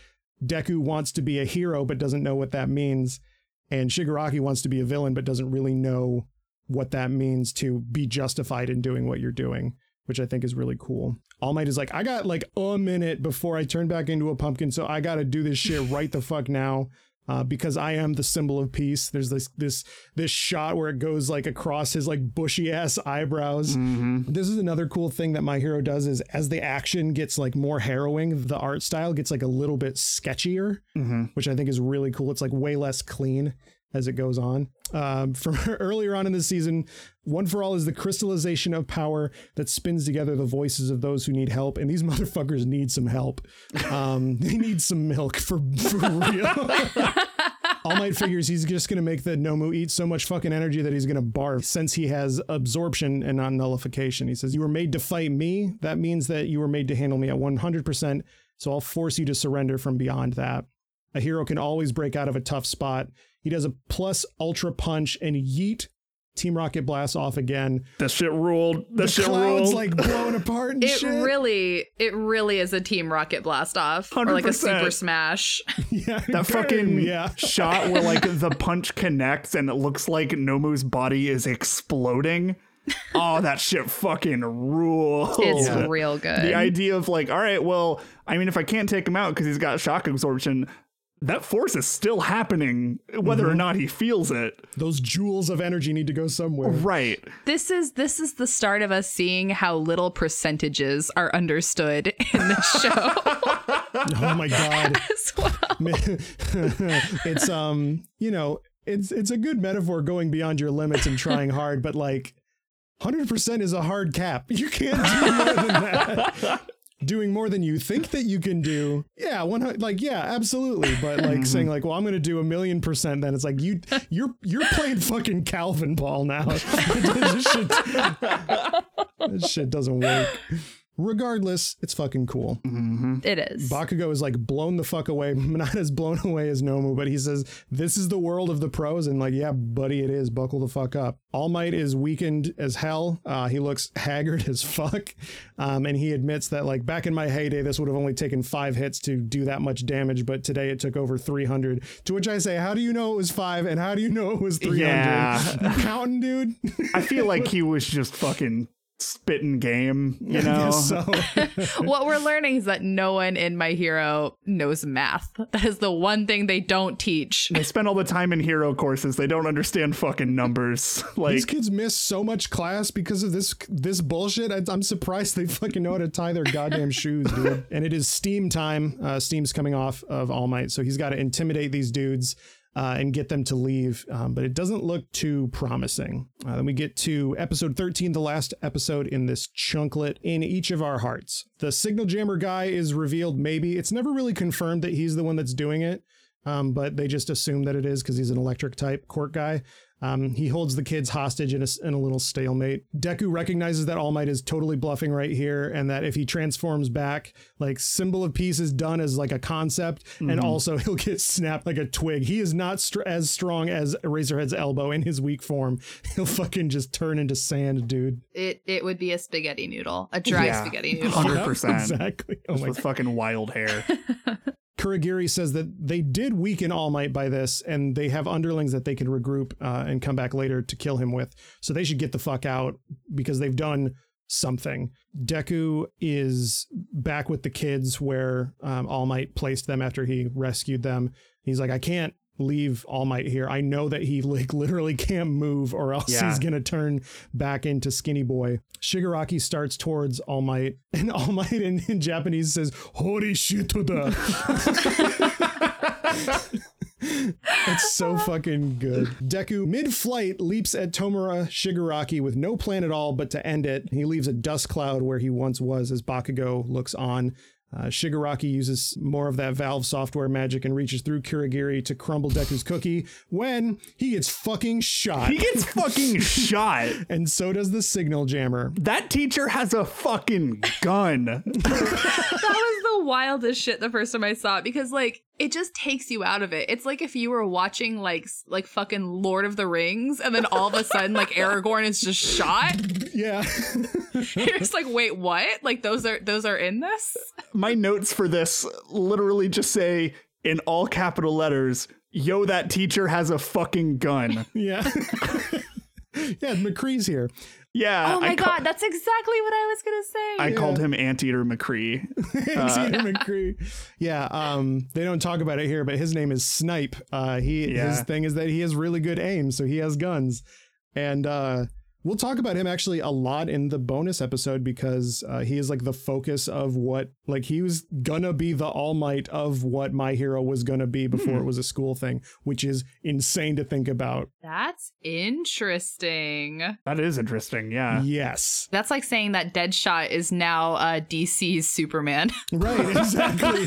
Deku wants to be a hero but doesn't know what that means, and Shigaraki wants to be a villain but doesn't really know what that means to be justified in doing what you're doing, which I think is really cool. All Might is like, I got like a minute before I turn back into a pumpkin, so I got to do this shit right the fuck now. Uh, because I am the symbol of peace. There's this this this shot where it goes like across his like bushy ass eyebrows. hmm This is another cool thing that my hero does is as the action gets like more harrowing, the art style gets like a little bit sketchier hmm which I think is really cool. It's like way less clean as it goes on. Um, from earlier on in the season, One for All is the crystallization of power that spins together the voices of those who need help, and these motherfuckers need some help. Um, they need some milk for, for real. All Might figures he's just going to make the Nomu eat so much fucking energy that he's going to barf since he has absorption and not nullification. He says, You were made to fight me. That means that you were made to handle me at 100%. So I'll force you to surrender from beyond that. A hero can always break out of a tough spot. He does a plus ultra punch and yeet Team Rocket Blast off again. That shit ruled. That the shit clouds ruled. like blowing apart and It shit. really, it really is a Team Rocket blast off or like a Super Smash. yeah, that fucking yeah. shot where like the punch connects and it looks like Nomu's body is exploding. oh, that shit fucking rules. It's Yeah. real good. the idea of like, all right, well, I mean, if I can't take him out because he's got shock absorption, that force is still happening, whether or not he feels it. Those joules of energy need to go somewhere. Right. this is this is the start of us seeing how little percentages are understood in the show Oh my god. as well. it's um, you know, it's it's a good metaphor going beyond your limits and trying hard, but like 100% is a hard cap. You can't do more than that. Doing more than you think that you can do, yeah, one like yeah, absolutely. But like saying like, well, I'm to do a million percent, then it's like you you're you're playing fucking Calvin Ball now. this, shit, this shit doesn't work. Regardless, it's fucking cool. It is. Bakugo is like blown the fuck away. Not as blown away as Nomu, but he says, This is the world of the pros. And like, yeah, buddy, it is. Buckle the fuck up. All Might is weakened as hell. Uh, he looks haggard as fuck. Um, and he admits that, like, back in my heyday, this would have only taken five hits to do that much damage, but today it took over 300. To which I say, How do you know it was five? And how do you know it was 300? Yeah. You counting, dude? I feel like he was just fucking spitting game, you know? so. what we're learning is that no one in My Hero knows math. That is the one thing they don't teach. They spend all the time in hero courses. They don't understand fucking numbers. These kids miss so much class because of this this bullshit. I, I'm surprised they fucking know how to tie their goddamn shoes, dude. And it is Steam time. Uh, Steam's coming off of All Might, so he's got to intimidate these dudes uh, and get them to leave. Um, but it doesn't look too promising. Uh, then we get to episode 13, the last episode in this chunklet in each of our hearts. The signal jammer guy is revealed. Maybe it's never really confirmed that he's the one that's doing it. Um, but they just assume that it is because he's an electric type court guy. Um, he holds the kids hostage in a, in a little stalemate. Deku recognizes that All Might is totally bluffing right here, and that if he transforms back, like symbol of peace is done as like a concept, and also he'll get snapped like a twig. He is not str- as strong as Eraserhead's elbow in his weak form. He'll fucking just turn into sand, dude. It it would be a spaghetti noodle, a dry Yeah. spaghetti noodle. 100%. exactly. Oh just my with fucking wild hair. Kurogiri says that they did weaken All Might by this, and they have underlings that they can regroup uh, and come back later to kill him with. So they should get the fuck out because they've done something. Deku is back with the kids where um, All Might placed them after he rescued them. He's like, I can't leave All Might here. I know that he like literally can't move or else Yeah. he's gonna turn back into Skinny Boy. Shigaraki starts towards All Might, and All Might in, in Japanese says, Hori shituda." It's so fucking good. Deku, mid flight, leaps at Tomura Shigaraki with no plan at all but to end it. He leaves a dust cloud where he once was as Bakugo looks on. Uh, Shigaraki uses more of that Valve software magic and reaches through Kurogiri to crumble Deku's cookie when he gets fucking shot. He gets fucking shot. and so does the signal jammer. That teacher has a fucking gun. that was the wildest shit the first time I saw it because like it just takes you out of it. It's like if you were watching like like fucking Lord of the Rings and then all of a sudden like Aragorn is just shot. Yeah. You're just like, wait, what? Like those are those are in this? My notes for this literally just say in all capital letters, yo, that teacher has a fucking gun. yeah. yeah, McCree's here. Yeah. Oh my ca- god, that's exactly what I was gonna say. I called him Anteater McCree. Xavier McCree. Yeah, um, they don't talk about it here, but his name is Snipe. Uh, he his thing is that he has really good aim, so he has guns, and uh, we'll talk about him actually a lot in the bonus episode because uh, he is like the focus of what like he was gonna be the all might of what my hero was gonna be before it was a school thing, which is insane to think about. That's interesting. That is interesting. Yeah. Yes, That's like saying that Deadshot is now uh, DC's Superman. Right, exactly.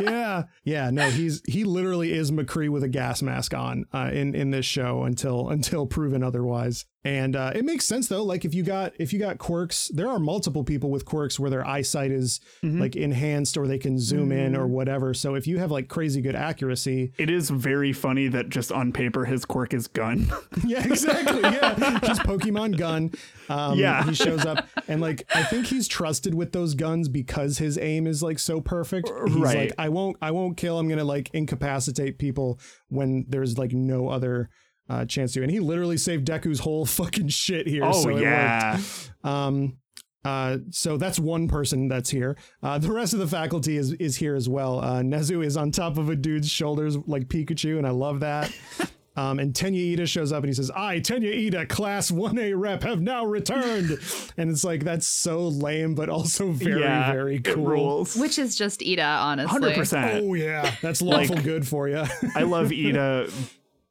yeah, yeah. No, he's he literally is McCree with a gas mask on uh, in in this show until until proven otherwise. And uh, it makes sense though. Like if you got if you got quirks, there are multiple people with quirks where their eyesight is like enhanced or they can zoom in or whatever. So if you have like crazy good accuracy, It is very funny that just on paper his quirk is gun. yeah, exactly. Yeah, just Pokemon gun. Um, Yeah. he shows up and like I think he's trusted with those guns because his aim is like so perfect. He's Right. like, I won't, I won't kill. I'm gonna like incapacitate people when there's like no other uh, chance to. And he literally saved Deku's whole fucking shit here. Oh, so yeah. Um, uh, so that's one person that's here. Uh, the rest of the faculty is is here as well. Uh, Nezu is on top of a dude's shoulders like Pikachu, and I love that. Um, and Tenya Iida shows up and he says, I, Tenya Iida, class 1A rep, have now returned. and it's like, that's so lame, but also very, yeah, very cool. rules. Which is just Iida, honestly. 100%. Oh, yeah. That's lawful Like- good for you. I love Iida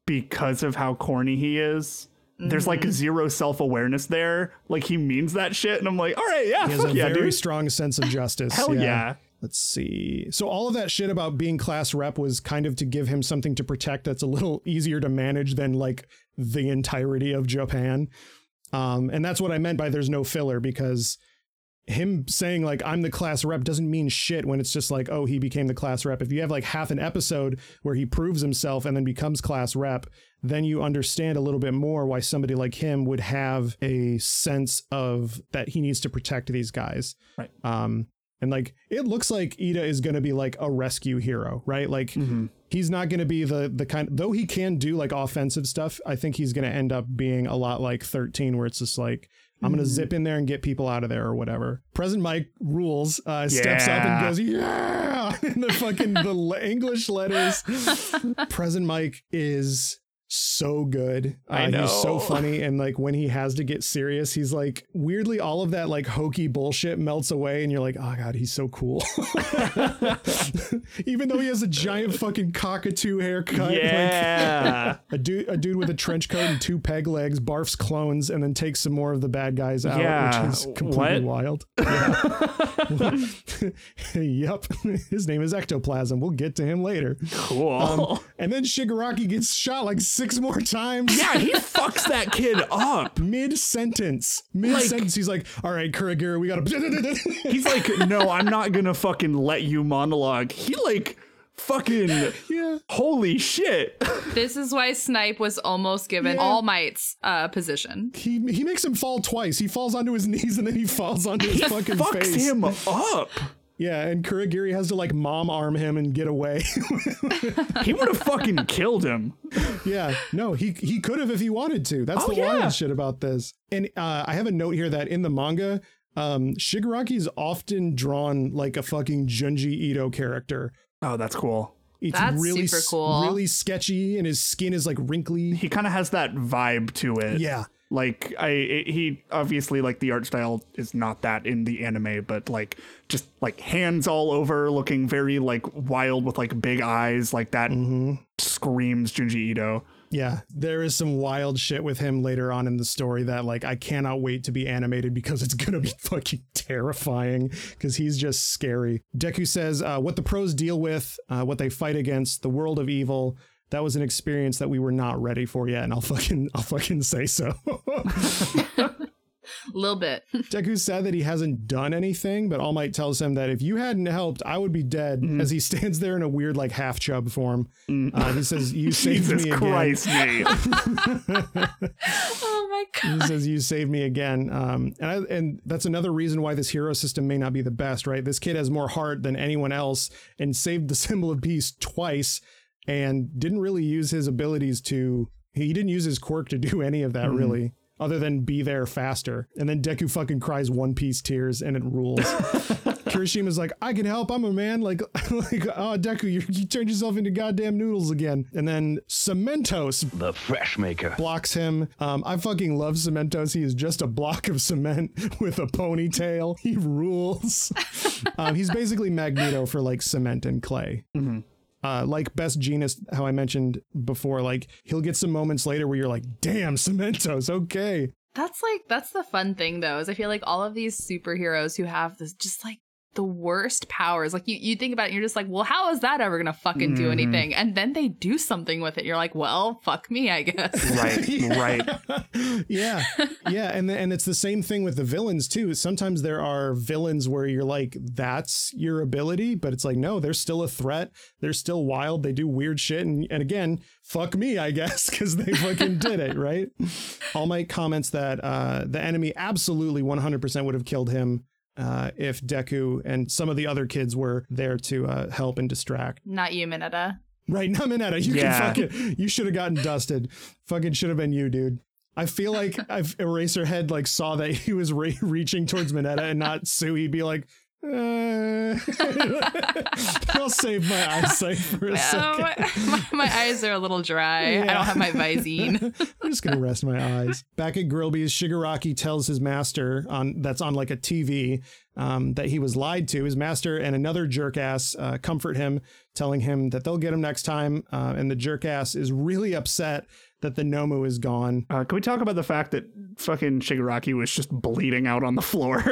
because of how corny he is. There's like Mm-hmm. zero self awareness there. Like he means that shit, and I'm like, all right, yeah, he has fuck a yeah, very dude. strong sense of justice. Hell yeah. Let's see. So all of that shit about being class rep was kind of to give him something to protect that's a little easier to manage than like the entirety of Japan. Um, and that's what I meant by there's no filler because him saying like I'm the class rep doesn't mean shit when it's just like oh he became the class rep. If you have like half an episode where he proves himself and then becomes class rep, then you understand a little bit more why somebody like him would have a sense of that he needs to protect these guys. Right. Um and like it looks like Iida is going to be like a rescue hero, right? Like Mm-hmm. he's not going to be the the kind though he can do like offensive stuff. I think he's going to end up being a lot like 13 where it's just like I'm Mm-hmm. going to zip in there and get people out of there or whatever. Present Mic rules, uh, steps up and goes, yeah, in the fucking the English letters. Present Mic is so good. Uh, I He's so funny. And like when he has to get serious, he's like, weirdly, all of that like hokey bullshit melts away. And you're like, oh God, he's so cool. Even though he has a giant fucking cockatoo haircut. like, Yeah. a dude, a dude with a trench coat and two peg legs barfs clones and then takes some more of the bad guys out, Yeah, which is completely what? wild. Yeah. yep, his name is Ectoplasm. We'll get to him later. cool. Um, and then Shigaraki gets shot like six more times. yeah, he fucks that kid up. Mid sentence, mid sentence, he's like, "All right, Kurogiri, we gotta." He's like, no, I'm not gonna fucking let you monologue. He like fucking yeah, holy shit. This is why Snipe was almost given Yeah. All Might's uh, position. he he makes him fall twice. He falls onto his knees and then he falls onto his fucking Fucks face. him up. Yeah, and Kurogiri has to like mom arm him and get away. He would have fucking killed him. yeah, no, he he could have if he wanted to. That's Oh, the yeah. wild shit about this. And uh, I have a note here that in the manga, um, Shigaraki is often drawn like a fucking Junji Ito character. Oh, that's cool. It's That's really super cool. really sketchy, and his skin is like wrinkly. He kind of has that vibe to it. Yeah, Like I, it- he obviously like the art style is not that in the anime, but like just like hands all over, looking very like wild with like big eyes, like that Mm-hmm. screams Junji Ito. yeah. There is some wild shit with him later on in the story that like I cannot wait to be animated because it's gonna be fucking terrifying because he's just scary. Deku says uh, what the pros deal with, uh, what they fight against, the world of evil. That was an experience that we were not ready for yet, and I'll fucking I'll fucking say so. A little bit. Deku said that he hasn't done anything, but All Might tells him that if you hadn't helped, I would be dead. Mm-hmm. As he stands there in a weird like half chub form, uh, he says, "You saved Jesus me again." Christ, Nate. oh my god. he says you saved me again um and I, and that's another reason why this hero system may not be the best right this kid has more heart than anyone else and saved the symbol of peace twice and didn't really use his abilities to he didn't use his quirk to do any of that really other than be there faster and then deku fucking cries one piece tears and it rules Kirishima's like, I can help. I'm a man. Like, like, oh, Deku, you, you turned yourself into goddamn noodles again. And then Cementos The Fresh Maker. blocks him. Um, I fucking love Cementos. He is just a block of cement with a ponytail. He rules. um, he's basically Magneto for like cement and clay. Uh, like best genus, how I mentioned before, like he'll get some moments later where you're like, damn, Cementos, okay. That's like that's the fun thing though, is I feel like all of these superheroes who have this just like the worst powers. Like you, you think about it and you're just like, well, how is that ever gonna fucking do Mhm. anything? And then they do something with it. You're like, well, fuck me, I guess. right, right. yeah, yeah, and the, and it's the same thing with the villains too. Sometimes there are villains where you're like, that's your ability, but it's like, no, they're still a threat. They're still wild. They do weird shit, and and again, fuck me, I guess, because they fucking did it, right? All Might comments that uh, the enemy absolutely 100% would have killed him. Uh, if Deku and some of the other kids were there to uh, help and distract. Not you, Mineta. Right, not Mineta. You Yeah. can fucking you should have gotten dusted. Fucking should have been you, dude. I feel like if Eraserhead like saw that he was re- reaching towards Mineta and not Tsu, he'd be like, uh, I'll save my eyesight for a second. my, my, eyes are a little dry. I don't have my Visine. I'm just gonna rest my eyes. Back at Grillby's, Shigaraki tells his master on that's on like a TV um, that he was lied to. His master and another jerk ass uh, comfort him, telling him that they'll get him next time. Uh, and the jerk ass is really upset that the Nomu is gone. Uh, can we talk about the fact that fucking Shigaraki was just bleeding out on the floor?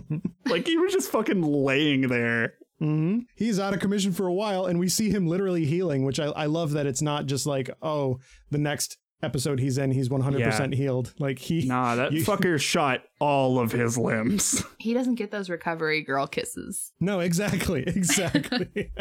like he was just fucking laying there. hmm He's out of commission for a while, and we see him literally healing, which I, I love that it's not just like, oh, the next episode he's in, he's 100% healed. Like he. Nah, that You- fucker shot all of his limbs. he doesn't get those recovery girl kisses. No, exactly, exactly.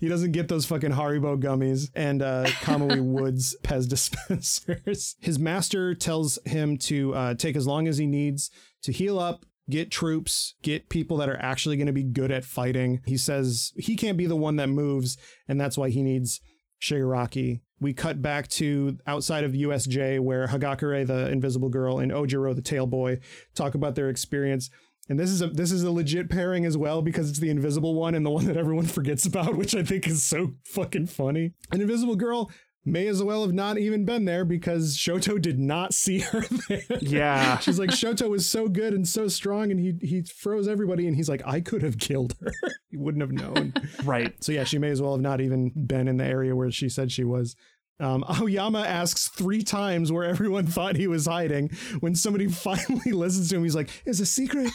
he doesn't get those fucking Haribo gummies and uh, Kamui Woods Pez dispensers. His master tells him to uh, take as long as he needs to heal up. Get troops, get people that are actually going to be good at fighting. He says he can't be the one that moves, and that's why he needs Shigaraki. We cut back to outside of USJ where Hagakure, the invisible girl, and Ojiro, the tail boy, talk about their experience. And this is a this is a legit pairing as well because it's the invisible one and the one that everyone forgets about, which I think is so fucking funny. An invisible girl may as well have not even been there because Shoto did not see her there. Yeah. She's like, Shoto was so good and so strong, and he he froze everybody, and he's like, I could have killed her. he wouldn't have known. right. So yeah, she may as well have not even been in the area where she said she was. Um, Aoyama asks three times where everyone thought he was hiding. When somebody finally listens to him, he's like, "It's a secret."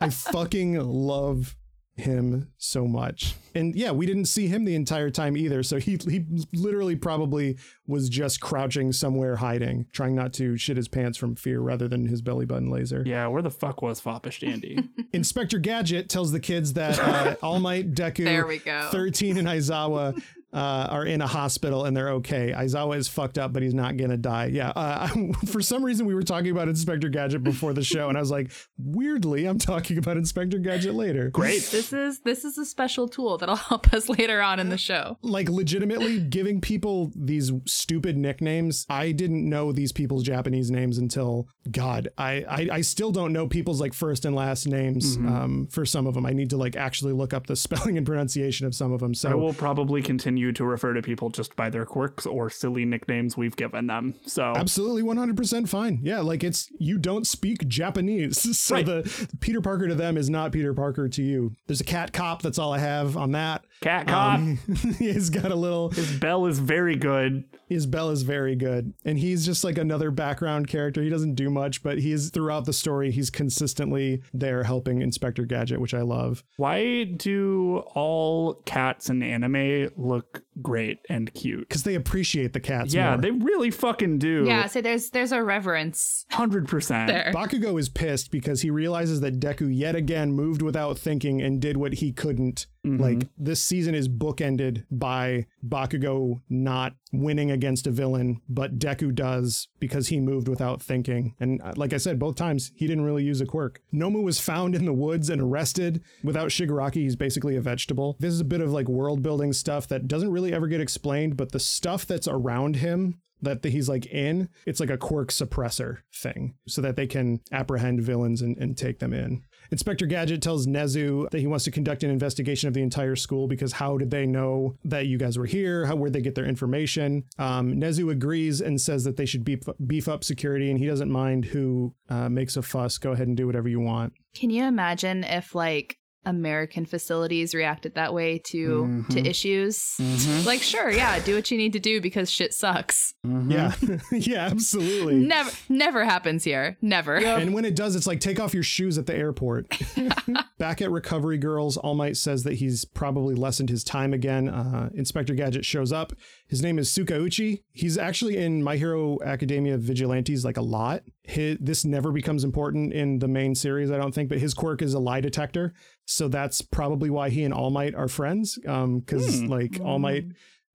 I fucking love him so much. And yeah, we didn't see him the entire time either. So he he literally probably was just crouching somewhere hiding, trying not to shit his pants from fear rather than his belly button laser. Yeah, where the fuck was Foppish Dandy? Inspector Gadget tells the kids that uh, All Might, Deku, There we go. 13 and Aizawa uh, are in a hospital and they're okay. Aizawa is fucked up, but he's not gonna die. Yeah. Uh, for some reason, we were talking about Inspector Gadget before the show, and I was like, weirdly, I'm talking about Inspector Gadget later. Great. This is this is a special tool that'll help us later on in the show. Like legitimately giving people these stupid nicknames. I didn't know these people's Japanese names until God. I I, I still don't know people's like first and last names. Um, for some of them, I need to like actually look up the spelling and pronunciation of some of them. So I will probably continue to refer to people just by their quirks or silly nicknames we've given them. So Absolutely 100% fine. Yeah, like it's you don't speak Japanese. So Right. the Peter Parker to them is not Peter Parker to you. There's a cat cop, that's all I have on that. Cat Cop, Um, he's got a little his bell is very good. His bell is very good and he's just like another background character. He doesn't do much, but he's throughout the story he's consistently there helping Inspector Gadget, which I love. Why do all cats in anime look great and cute? Cuz they appreciate the cats Yeah, more. they really fucking do. Yeah, so there's there's a reverence 100%. Bakugo is pissed because he realizes that Deku yet again moved without thinking and did what he couldn't. Like this season is bookended by Bakugo not winning against a villain, but Deku does because he moved without thinking. And uh, like I said, both times he didn't really use a quirk. Nomu was found in the woods and arrested. Without Shigaraki, he's basically a vegetable. This is a bit of like world building stuff that doesn't really ever get explained, but the stuff that's around him that he's like in, it's like a quirk suppressor thing so that they can apprehend villains and, and take them in. Inspector Gadget tells Nezu that he wants to conduct an investigation of the entire school because how did they know that you guys were here? How where'd they get their information? Um, Nezu agrees and says that they should beef, beef up security and he doesn't mind who uh, makes a fuss. Go ahead and do whatever you want. Can you imagine if like American facilities reacted that way to to Mhm. issues? Mhm. Like, sure, yeah, do what you need to do because shit sucks. Mhm. Yeah, yeah, absolutely. Never, never happens here. Never. And when it does, it's like take off your shoes at the airport. Back at Recovery Girls, All Might says that he's probably lessened his time again. Uh, Inspector Gadget shows up. His name is Tsukauchi. He's actually in My Hero Academia Vigilantes like a lot. His, this never becomes important in the main series, I don't think, but his quirk is a lie detector. So that's probably why he and All Might are friends. Um, because Hmm. like All Might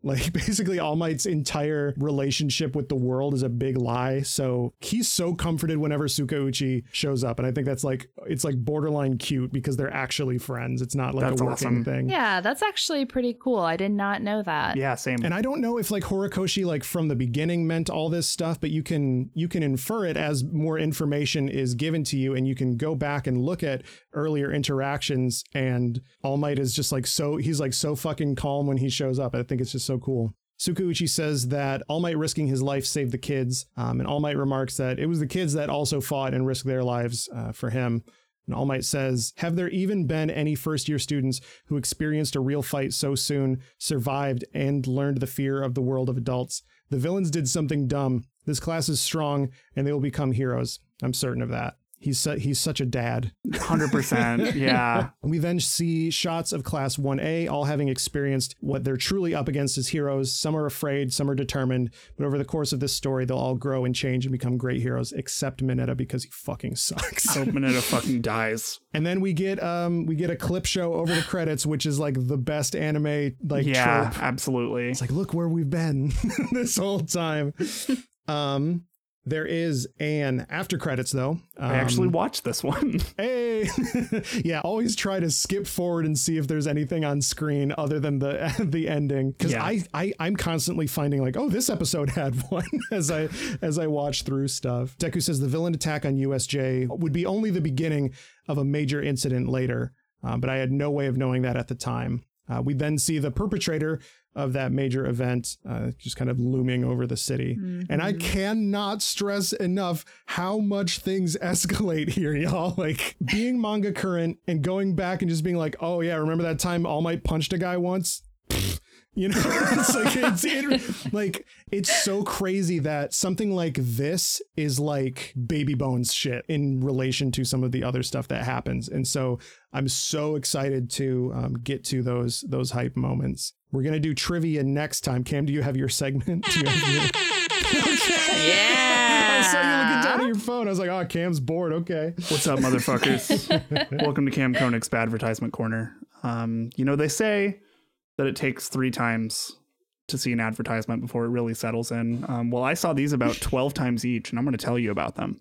Like basically All Might's entire relationship with the world is a big lie. So he's so comforted whenever Tsukauchi shows up. And I think that's like it's like borderline cute because they're actually friends. It's not like That's a working awesome. thing. Yeah, that's actually pretty cool. I did not know that. Yeah, same. And I don't know if like Horikoshi like from the beginning meant all this stuff, but you can you can infer it as more information is given to you and you can go back and look at earlier interactions and All Might is just like so he's like so fucking calm when he shows up. I think it's just so cool. Tsukauchi says that All Might risking his life saved the kids, um, and All Might remarks that it was the kids that also fought and risked their lives uh, for him. And All Might says, Have there even been any first year students who experienced a real fight so soon, survived, and learned the fear of the world of adults? The villains did something dumb. This class is strong, and they will become heroes. I'm certain of that. He's su- he's such a dad. 100%. Yeah. We then see shots of Class 1A, all having experienced what they're truly up against as heroes. Some are afraid, some are determined, but over the course of this story, they'll all grow and change and become great heroes, except Mineta because he fucking sucks. Hope Mineta fucking dies. And then we get um we get a clip show over the credits, which is like the best anime like yeah, trope. absolutely. It's like look where we've been this whole time. Um there is an after credits though. Um, I actually watched this one. Hey, yeah. Always try to skip forward and see if there's anything on screen other than the the ending, because Yeah. I, I I'm constantly finding like, oh, this episode had one as I as I watch through stuff. Deku says the villain attack on USJ would be only the beginning of a major incident later, uh, but I had no way of knowing that at the time. Uh, we then see the perpetrator of that major event uh, just kind of looming over the city. And I cannot stress enough how much things escalate here, y'all. Like being manga current and going back and just being like, oh, yeah, remember that time All Might punched a guy once? You know, it's like it's it, like it's so crazy that something like this is like baby bones shit in relation to some of the other stuff that happens, and so I'm so excited to um, get to those those hype moments. We're gonna do trivia next time. Kam, do you have your segment? Do you have your- I saw you looking down Yeah. at your phone. I was like, oh, Kam's bored. Okay. What's up, motherfuckers? Welcome to Kam Koenig's Bad Advertisement Corner. Um, you know, they say that it takes three times to see an advertisement before it really settles in. Um, well, I saw these about 12 times each, and I'm going to tell you about them.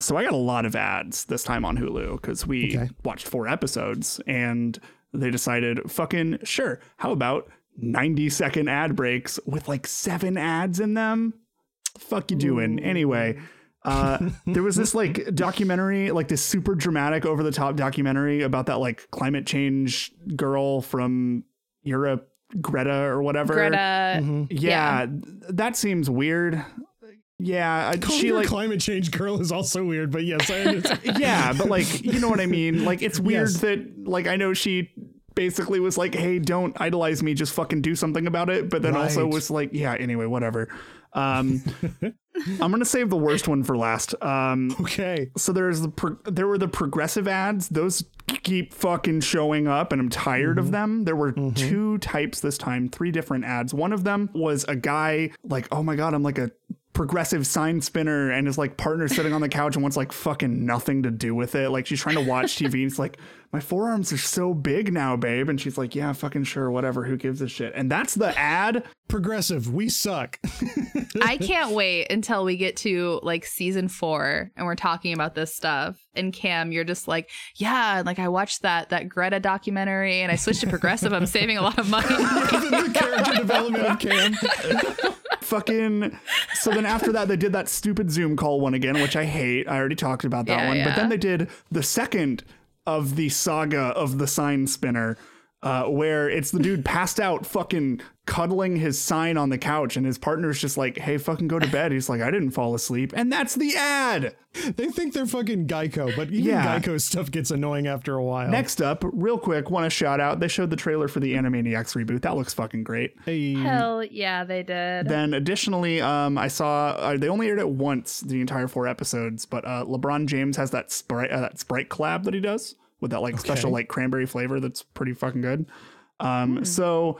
So I got a lot of ads this time on Hulu because we Okay. watched four episodes and they decided, fucking sure, how about 90 second ad breaks with like seven ads in them? Fuck you doing? Anyway, uh, there was this like documentary, like this super dramatic, over the top documentary about that like climate change girl from Europe, Greta or whatever. Greta. Mhm. Yeah, that seems weird. Yeah, I- Calling she her like climate change girl is also weird, but yes, I understand. yeah, but like you know what I mean. Like it's weird Yes. that like I know she basically was like, "Hey, don't idolize me, just fucking do something about it." But then also was like, "Yeah, anyway, whatever." Um, I'm gonna save the worst one for last. Um, okay. so there's the pro- there were the progressive ads. Those keep fucking showing up, and I'm tired of them. There were two types this time, three different ads. One of them was a guy like, "Oh my god, I'm like a." progressive sign spinner and his like partner sitting on the couch and wants like fucking nothing to do with it like she's trying to watch tv and it's like my forearms are so big now babe and she's like yeah fucking sure whatever who gives a shit and that's the ad Progressive, we suck. I can't wait until we get to like season four and we're talking about this stuff. And Kam, you're just like, yeah, like I watched that that Greta documentary and I switched to progressive. I'm saving a lot of money. the character development of Kam. fucking so then after that they did that stupid zoom call one again which i hate. I already talked about that Yeah, one. But then they did the second of the saga of the sign spinner uh, where it's the dude passed out fucking cuddling his sign on the couch and his partner's just like hey fucking go to bed. He's like i didn't fall asleep. And that's the ad! They think they're fucking Geico, but even Yeah. Geico stuff gets annoying after a while. next up real quick want to shout out they showed the trailer for the animaniacs reboot. That looks fucking great. Hey, Hell yeah, they did. Then additionally, um, I saw uh, they only aired it once the entire four episodes, but uh, LeBron James has that sprite uh, that Sprite collab that he does with that like special like cranberry flavor that's pretty fucking good. Um, so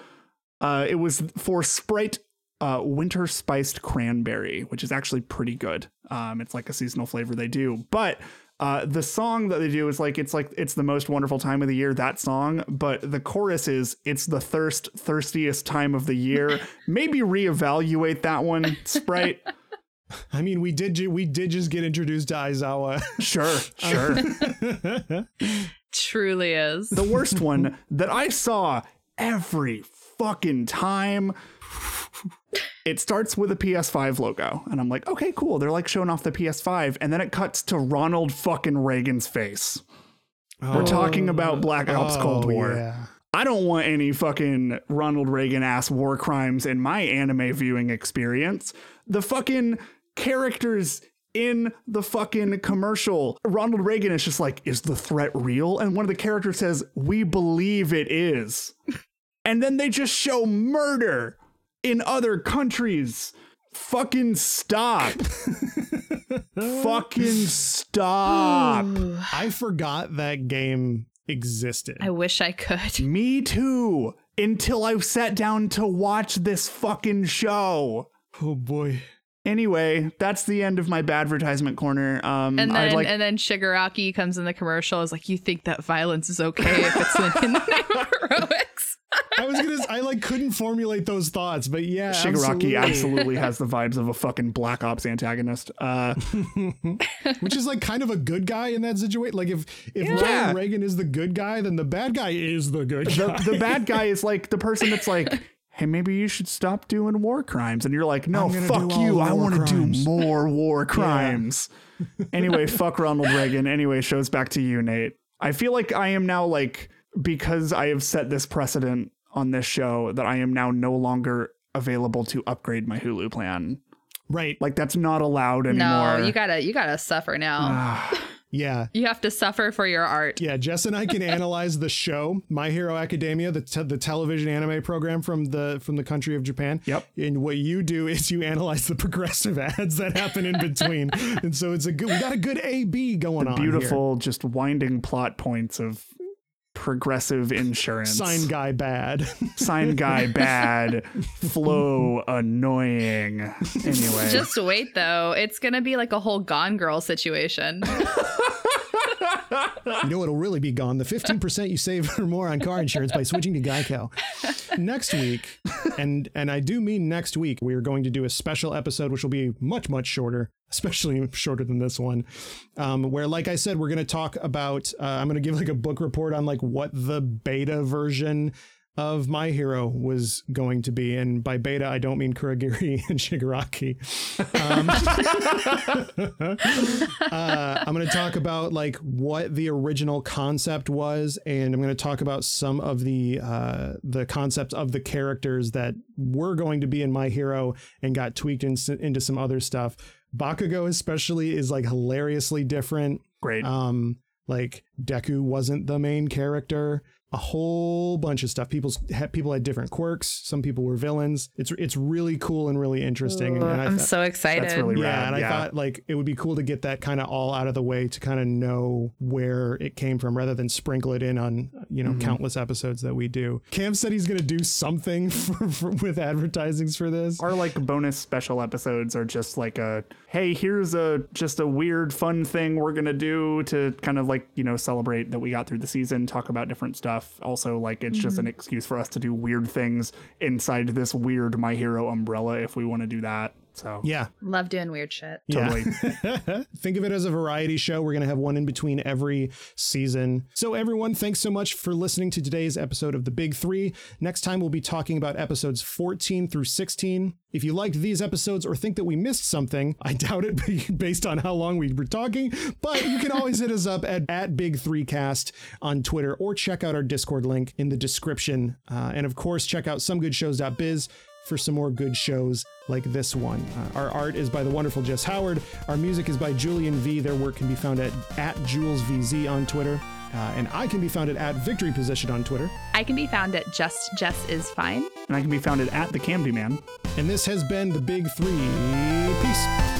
uh, it was for Sprite uh, winter spiced cranberry, which is actually pretty good. Um, it's like a seasonal flavor they do, but Uh, the song that they do is like it's like it's the most wonderful time of the year. That song, but the chorus is it's the thirst thirstiest time of the year. Maybe reevaluate that one, Sprite. I mean, we did ju- we did just get introduced to Aizawa. Sure, sure. Truly is. the worst one that I saw every fucking time. It starts with a PS5 logo, and I'm like, okay, cool. They're like showing off the PS5, and then it cuts to Ronald fucking Reagan's face. We're oh, talking about Black Ops Cold Oh, War. yeah. I don't want any fucking Ronald Reagan ass war crimes in my anime viewing experience. The fucking characters in the fucking commercial, Ronald Reagan is just like, is the threat real? And one of the characters says, we believe it is. and then they just show murder in other countries. Fucking stop. fucking stop. I forgot that game existed. I wish I could. Me too. Until I sat down to watch this fucking show. oh boy. Anyway, that's the end of my bad advertisement corner. Um, And then like and then Shigaraki comes in the commercial is like, you think that violence is okay if it's in, in the name of heroics. I was gonna. I like couldn't formulate those thoughts, but yeah, Shigaraki absolutely. absolutely has the vibes of a fucking Black Ops antagonist. Uh, Which is like kind of a good guy in that situation. Like if if Yeah. Ronald Reagan is the good guy, then the bad guy is the good the, the bad guy is like the person that's like, hey, maybe you should stop doing war crimes. And you're like, no, fuck you. I want to do more war crimes. anyway, fuck Ronald Reagan. Anyway, shows back to you, Nate. I feel like I am now like, because I have set this precedent on this show that I am now no longer available to upgrade my Hulu plan. right. Like that's not allowed anymore. No, you gotta you gotta suffer now. Yeah. you have to suffer for your art. Yeah, Jess and I can analyze the show, My Hero Academia, the te- the television anime program from the from the country of Japan. Yep. And what you do is you analyze the progressive ads that happen in between, and so it's a good. We got a good A B going on. here. Beautiful, just winding plot points of progressive insurance. sign guy bad. sign guy bad, flow annoying. Anyway, Just wait though. It's gonna be like a whole Gone Girl situation. you know it'll really be gone. The 15% you save or more on car insurance by switching to Geico. Next week, and and I do mean next week, we are going to do a special episode which will be much much shorter, especially shorter than this one. Um, where like I said, we're going to talk about. Uh, I'm going to give like a book report on like what the beta version of My Hero was going to be, and by beta I don't mean Kurogiri and Shigaraki. uh, I'm going to talk about like what the original concept was, and I'm going to talk about some of the uh, the concepts of the characters that were going to be in My Hero and got tweaked in, into some other stuff. Bakugo especially is like hilariously different. great. Um, like Deku wasn't the main character. A whole bunch of stuff. People's ha- people had different quirks. Some people were villains. It's it's really cool and really interesting. and I I'm thought- so excited. That's really yeah, rad, and I thought like it would be cool to get that kind of all out of the way to kind of know where it came from rather than sprinkle it in on you know Mm-hmm. countless episodes that we do. Cam said he's going to do something for, for, with advertisings for this. Our like bonus special episodes are just like a hey, here's a just a weird fun thing we're gonna do to kind of like you know celebrate that we got through the season, talk about different stuff. Also, like it's just an mm-hmm. excuse for us to do weird things inside this weird My Hero umbrella if we want to do that. So Yeah, Love doing weird shit. totally. Yeah. Think of it as a variety show. We're going to have one in between every season. So, everyone, thanks so much for listening to today's episode of The Big Three. Next time, we'll be talking about episodes 14 through 16. If you liked these episodes or think that we missed something, I doubt it based on how long we were talking, but you can always hit us up at, at Big Three Cast on Twitter or check out our Discord link in the description. Uh, and of course, check out somegoodshows.biz for some more good shows like this one. Uh, our art is by the wonderful Jess Howard. Our music is by Julian V. Their work can be found at, at JulesVZ on Twitter. Uh, and I can be found at, at Victory Position on Twitter. I can be found at Just Jess is fine. and I can be founded at the Camdy Man. And this has been the Big Three. Peace.